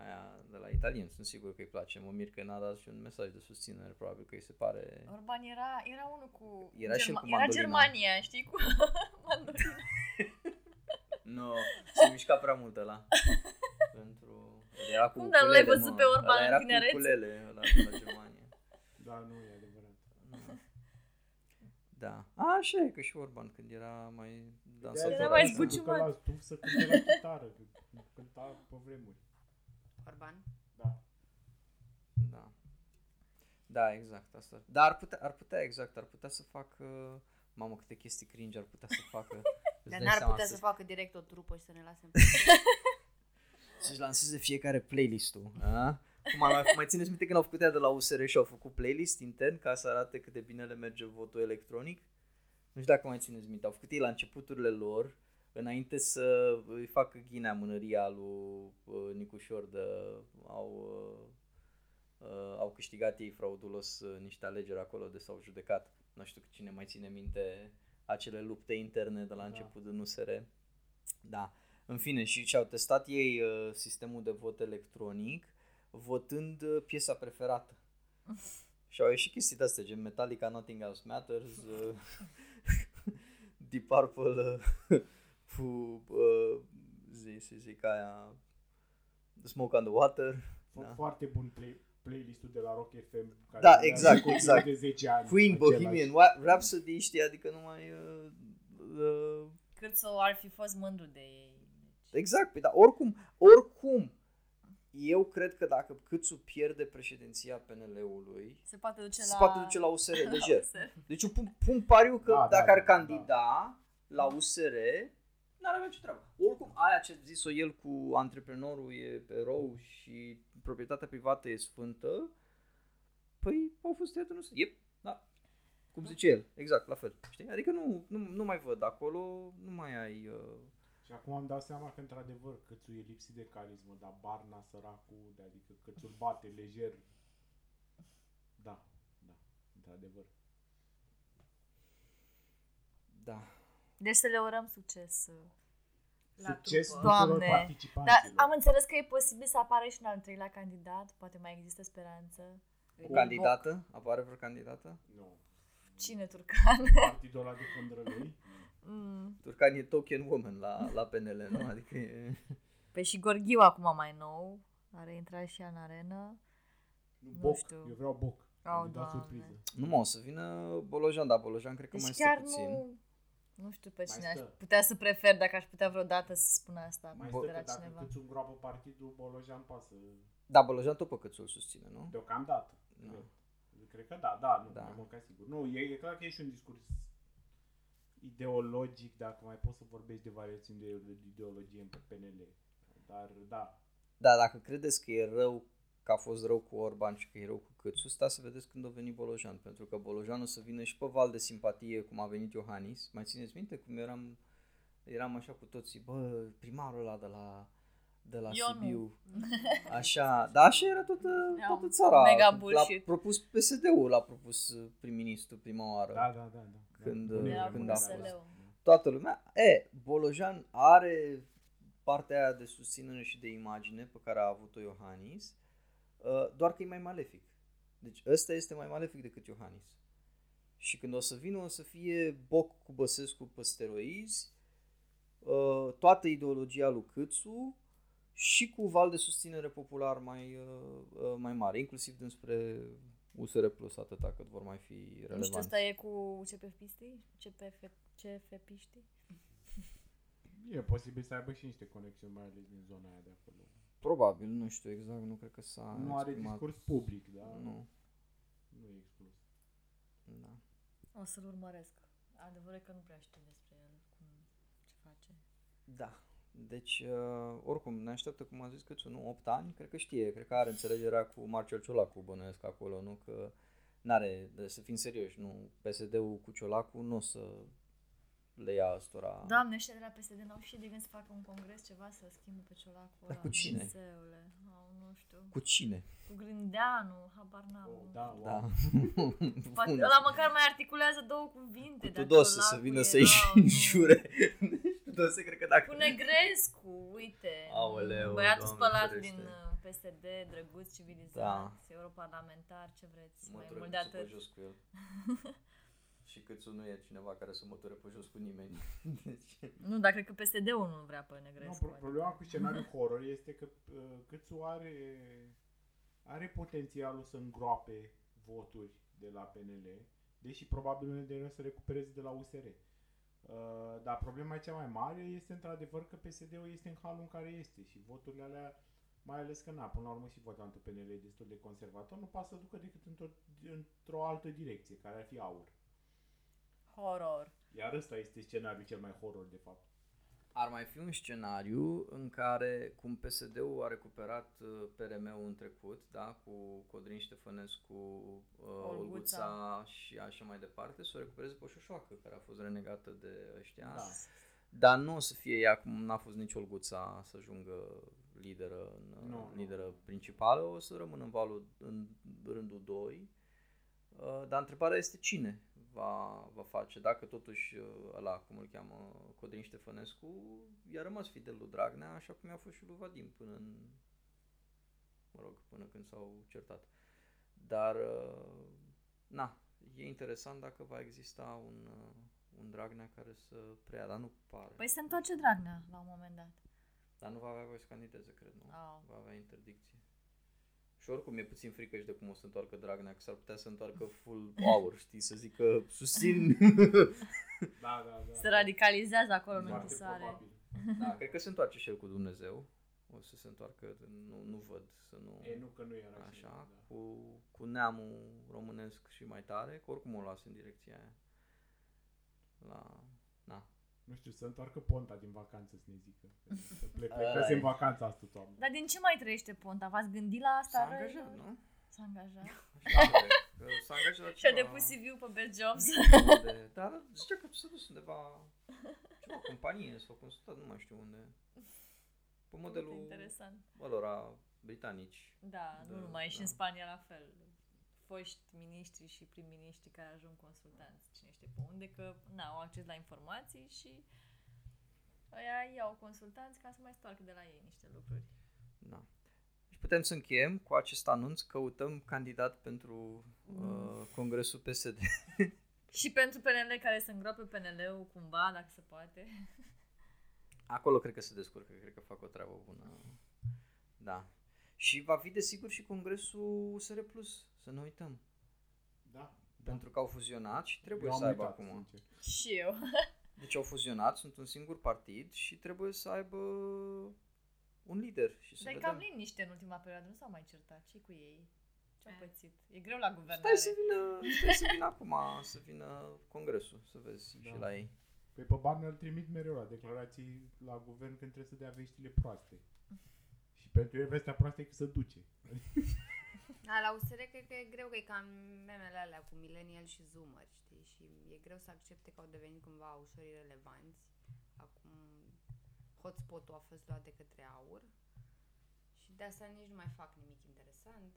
Aia de la italien, sunt sigur că îi place. Mă mir că n-a dat și un mesaj de susținere, probabil că îi se pare... Orban era, era unul cu... Era și el cu era mandolina. Germania, știi, cu mandolina. Nu, se mișca prea mult ăla. Pentru... El era cu Cum, dar nu l-ai ukulele, văzut mă. pe Orban Ăla în era tinerețe? cu ukulele ăla de la Germania. Da, nu e adevărat. Da. A, așa e că și Orban când era mai dansator. Era mai așa. zbuciumat. Că la stup să cânte la chitară, că cânta pe vremuri. Orban? Da. Da. Da, exact asta. Dar ar putea, ar putea exact, ar putea să facă Mamă, câte chestii cringe ar putea să facă. Îți Dar dai n-ar seama putea să- să facă direct o trupă și să ne lase în Să-și lanseze fiecare playlist-ul. A? Cum mai, mai țineți minte când au făcut ea de la USR și au făcut playlist intern ca să arate cât de bine le merge votul electronic? Nu știu dacă mai țineți minte. Au făcut ei la începuturile lor, înainte să îi facă ghinea mânăria lui uh, Nicușor de au, uh, uh, au câștigat ei fraudulos uh, niște alegeri acolo de s-au judecat. Nu știu cine mai ține minte acele lupte interne de la Da. început în USR. Da. În fine, și și-au testat ei uh, sistemul de vot electronic votând uh, piesa preferată. și au ieșit chestii de astea, gen Metallica, Nothing Else Matters, uh, Deep Purple uh, cu uh, zi, zi, zic aia Smoke on the Water. Fo- Da. Foarte bun play, playlistul de la Rock FM. Care Da, durează exact, continuu exact. De 10 ani. Queen, același. Bohemian Wa- Rhapsody, știi, adică nu mai... Uh, uh, Cât să ar fi fost mândru de ei. Deci, exact, păi, dar oricum, oricum, eu cred că dacă Câțu pierde președinția PNL-ului, se poate duce se la... poate duce la USR lejer. USR. Deci eu pun, pun pariu că Da, da, dacă ar da, candida la USR, n-ar avea ce treabă. Oricum, aia ce a zis-o el cu antreprenorul e erou și proprietatea privată e sfântă, păi au fost tăiate în USR. Yep, da. Cum zice el, exact, la fel. Știi? Adică nu, nu, nu mai văd acolo, nu mai ai... Uh, Și acum am dat seama că într-adevăr Câțu e lipsit de carismă, dar Barna săracul, de adică Câțu-l bate lejer. Da, da, într-adevăr. da. Deci să le urăm succes uh, la Succes trupă. tuturor Doamne. Dar participanților. am înțeles că e posibil să apară și un al treilea candidat. Poate mai există speranță. O candidată? Apare vreo candidată? Nu. Cine Turcan? Partidul ăla de fândrălui. Mm. Turcan e token woman la, la PNL, nu? Adică e... Păi și Gorghiu acum mai nou. Are intrat și ea în arenă. Nu, Nu Boc. știu. Eu vreau Boc. Au, Candidat Doamne. surpriză. Nu mă, o să vină Bolojan, dar Bolojan cred că Deci mai chiar stă puțin. nu... Nu știu pe Mai cine aș stă. putea să prefer dacă aș putea vreodată să spun asta Mai de stă la că dacă cineva. Câțu îngroapă partidul, Bolojan pasă. Da, Bolojan tot pe cât îl susține, nu? Deocamdată. Da. Cred. Cred că da, da, nu, Da. da. mai mult ca sigur. Nu, e, e clar că e și un discurs ideologic, dacă mai poți să vorbești de variațiuni de ideologie în PNL. Dar, da, Da, dacă credeți că e rău, că a fost rău cu Orban și că e rău cu Câțu, stați să vedeți când a venit Bolojan, pentru că Bolojan o să vină și pe val de simpatie, cum a venit Iohannis. Mai țineți minte cum eram, eram așa cu toții, bă, primarul ăla de la, de la Eu nu. Sibiu. Așa, da, așa era toată, Era toată țara. mega L-a bullshit. propus PSD-ul, l-a propus uh, prim-ministru prima oară. da, da, da. da. Când, Bună Era vreme, când cu a da, fost. PSL-ul. toată lumea. E, Bolojan are partea aia de susținere și de imagine pe care a avut-o Iohannis, uh, doar că e mai malefic. Deci ăsta este mai malefic decât Iohannis. Și când o să vină, o să fie Boc cu Băsescu pe steroizi, uh, toată ideologia lui Câțu și cu val de susținere popular mai, uh, uh, mai mare, inclusiv dinspre USR Plus, atâta cât vor mai fi Nu știu, relevanți. asta e cu CPF-pistii? CPF, CFP-știi? E posibil să aibă și niște conexiuni, mai ales din zona aia de acolo. Probabil, nu știu exact, nu cred că s-a nu are exprimat. discurs public, da? Nu, Nu e exclus. da. O să-l urmăresc. Adevărul e că nu prea știu despre el, cum, ce face. Da. Deci, uh, oricum, ne așteaptă, cum am zis, câți nu, 8 ani, cred că știe, cred că are înțelegerea cu Marcel Ciolacu, bănuiesc acolo, nu? Că n-are, de, să fim serioși, nu, PSD-ul cu Ciolacu nu o să le ia ăstora. Doamne, ăștia de la PSD n-au și de gând să facă un congres, ceva, să schimbe pe ciolacul ăla. cu cine? Dumnezeule. Au, nu știu. Cu cine? Cu Grindeanu, habar n-am. Oh, da, wow. Da. Poate Bun. ăla măcar mai articulează două cuvinte. Cu dacă Tudose să Ciolacu vină era, să-i nu. jure. Tudose, cred că dacă... Cu Negrescu, uite. Aoleu, Băiatul Doamne spălat ferește. din uh, PSD, drăguț, civilizat, Da. europarlamentar, ce vreți, mai Mătură mult de câțu pe atât. jos cu el. Și câțu nu e cineva care să măture pe jos cu nimeni. Deci... Nu, dar cred că PSD-ul nu vrea pe Nu, Negrescu. pro- problema cu scenariul horror este că uh, Câțu are, are potențialul să îngroape voturi de la PNL, deși probabil unele de ele o să recupereze de la USR. Uh, dar problema cea mai mare este într-adevăr că PSD-ul este în halul în care este și voturile alea, mai ales că na, până la urmă și votantul PNL e destul de conservator, nu poate să ducă decât într-o, într-o altă direcție, care ar fi aur. Horror. Iar ăsta este scenariul cel mai horror, de fapt. Ar mai fi un scenariu în care, cum PSD-ul a recuperat uh, PRM-ul în trecut, da, cu Codrin Ștefănescu, uh, Olguța. Olguța și așa mai departe, să o recupereze pe Șoșoacă, care a fost renegată de ăștia. Da. Dar nu o să fie ea cum n-a fost nici Olguța să ajungă lideră, în, Nu, nu. lideră principală, o să rămână în, valul, în rândul 2. Uh, Dar întrebarea este cine va, va face, dacă totuși uh, ăla, cum îl cheamă, Codrin Ștefănescu, i-a rămas fidel lui Dragnea, așa cum i-a fost și lui Vadim până în, mă rog, până când s-au certat. Dar, uh, na, e interesant dacă va exista un, uh, un Dragnea care să preia, dar nu pare. Păi se întoarce Dragnea la un moment dat. Dar nu va avea voie să candideze, cred, nu? Oh. Va avea interdicție. Și oricum e puțin frică și de cum o să întoarcă Dragnea, că s-ar putea să întoarcă full hour, știi, să zică susțin. Da, da, da. Se radicalizează acolo în Foarte închisoare. probabil. da, cred că se întoarce și el cu Dumnezeu. O să se întoarcă, nu, nu văd să nu... E, nu că nu era Așa, cineva, da. cu, cu neamul românesc și mai tare, că oricum o luase în direcția aia. La... Na. Nu știu, să întoarcă Ponta din vacanță să ne zică. Să ple- Ai. plecase în vacanță asta toamnă. Dar din ce mai trăiește Ponta? V-ați gândit la asta? S-a răi? angajat, nu? S-a angajat. Așa cred, că S-a angajat la Și-a ceva- depus CV pe Best Jobs. de, dar zicea că s-a dus undeva ceva companie s-a consultat, nu mai știu unde. Pe modelul Interesant. ălora britanici. Da, nu Da, numai și da. în Spania la fel. Foști miniștri și prim-miniștri care ajung consultanți, cine știe pe unde, că n-au acces la informații și ăia iau consultanți ca să mai stoarcă de la ei niște lucruri. Da. Și putem să încheiem cu acest anunț, căutăm candidat pentru uh, Congresul PSD. Și pentru PNL care să îngroape PNL-ul cumva, dacă se poate. Acolo cred că se descurcă, cred că fac o treabă bună. Da. Și va fi desigur și Congresul USR Plus, să nu uităm. Da. Pentru că au fuzionat și trebuie Eu am să aibă uitat, acum. sincer. Și eu. Deci au fuzionat, sunt un singur partid și trebuie să aibă un lider și să Dar e vedem. cam liniște în ultima perioadă, nu s-au mai certat. ce cu ei? Ce-au pățit? E greu la guvernare. Stai să vină, stai să vină acum, să vină congresul, să vezi Da. și la ei. Păi pe bani îl trimit mereu la declarații la guvern când trebuie să dea veștile proaste. Și pentru el vestea proastă e că se duce. Da, la USR cred că e greu că e cam memele alea cu millennial și zoomer, știi? Și e greu să accepte că au devenit cumva ușor irelevanți. Acum hotspot-ul a fost luat de către aur și de asta nici nu mai fac nimic interesant.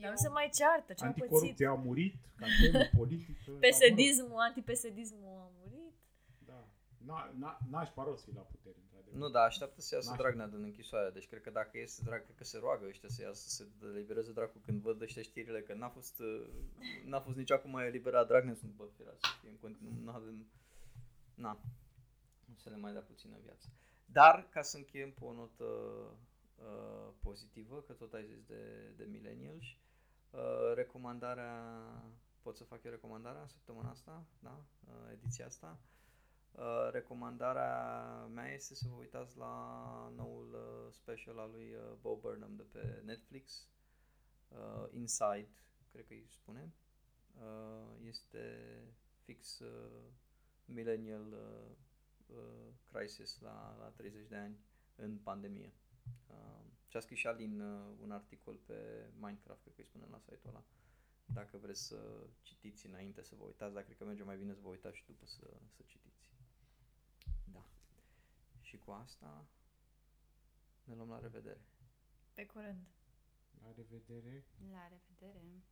Dar nu se mai ceartă, ce-au pățit. Anticorupția a murit, campionul politică. PSD-ismul, antipesedismul a murit. Da. Na, na, n-aș paros fi la putere, într-adevăr. Nu, da, așteaptă să iasă N-aș- Dragnea din închisoare. Deci cred că dacă iese Dragnea, cred că se roagă ăștia să iasă, să se elibereze dracu când văd ăștia știrile că n-a fost, uh, n-a fost nici acum eliberat Dragnea, sunt bă, firea să fie în continuu, nu avem, na, să le mai dea puțină viață. Dar, ca să încheiem pe o notă uh, pozitivă, că tot ai zis de, de millennials, uh, recomandarea, pot să fac eu recomandarea în săptămâna asta, da, uh, ediția asta, Uh, recomandarea mea este să vă uitați la noul uh, special al lui uh, Bo Burnham de pe Netflix, uh, Inside, cred că îi spune. Uh, este fix uh, millennial uh, uh, crisis la, la 30 de ani în pandemie. Uh, și a scris și Șalin uh, un articol pe Minecraft, cred că îi spune la site-ul ăla. Dacă vreți să citiți înainte să vă uitați, dar cred că merge mai bine să vă uitați și după să, să citiți. Da. Și cu asta ne luăm la revedere. Pe curând. La revedere. La revedere!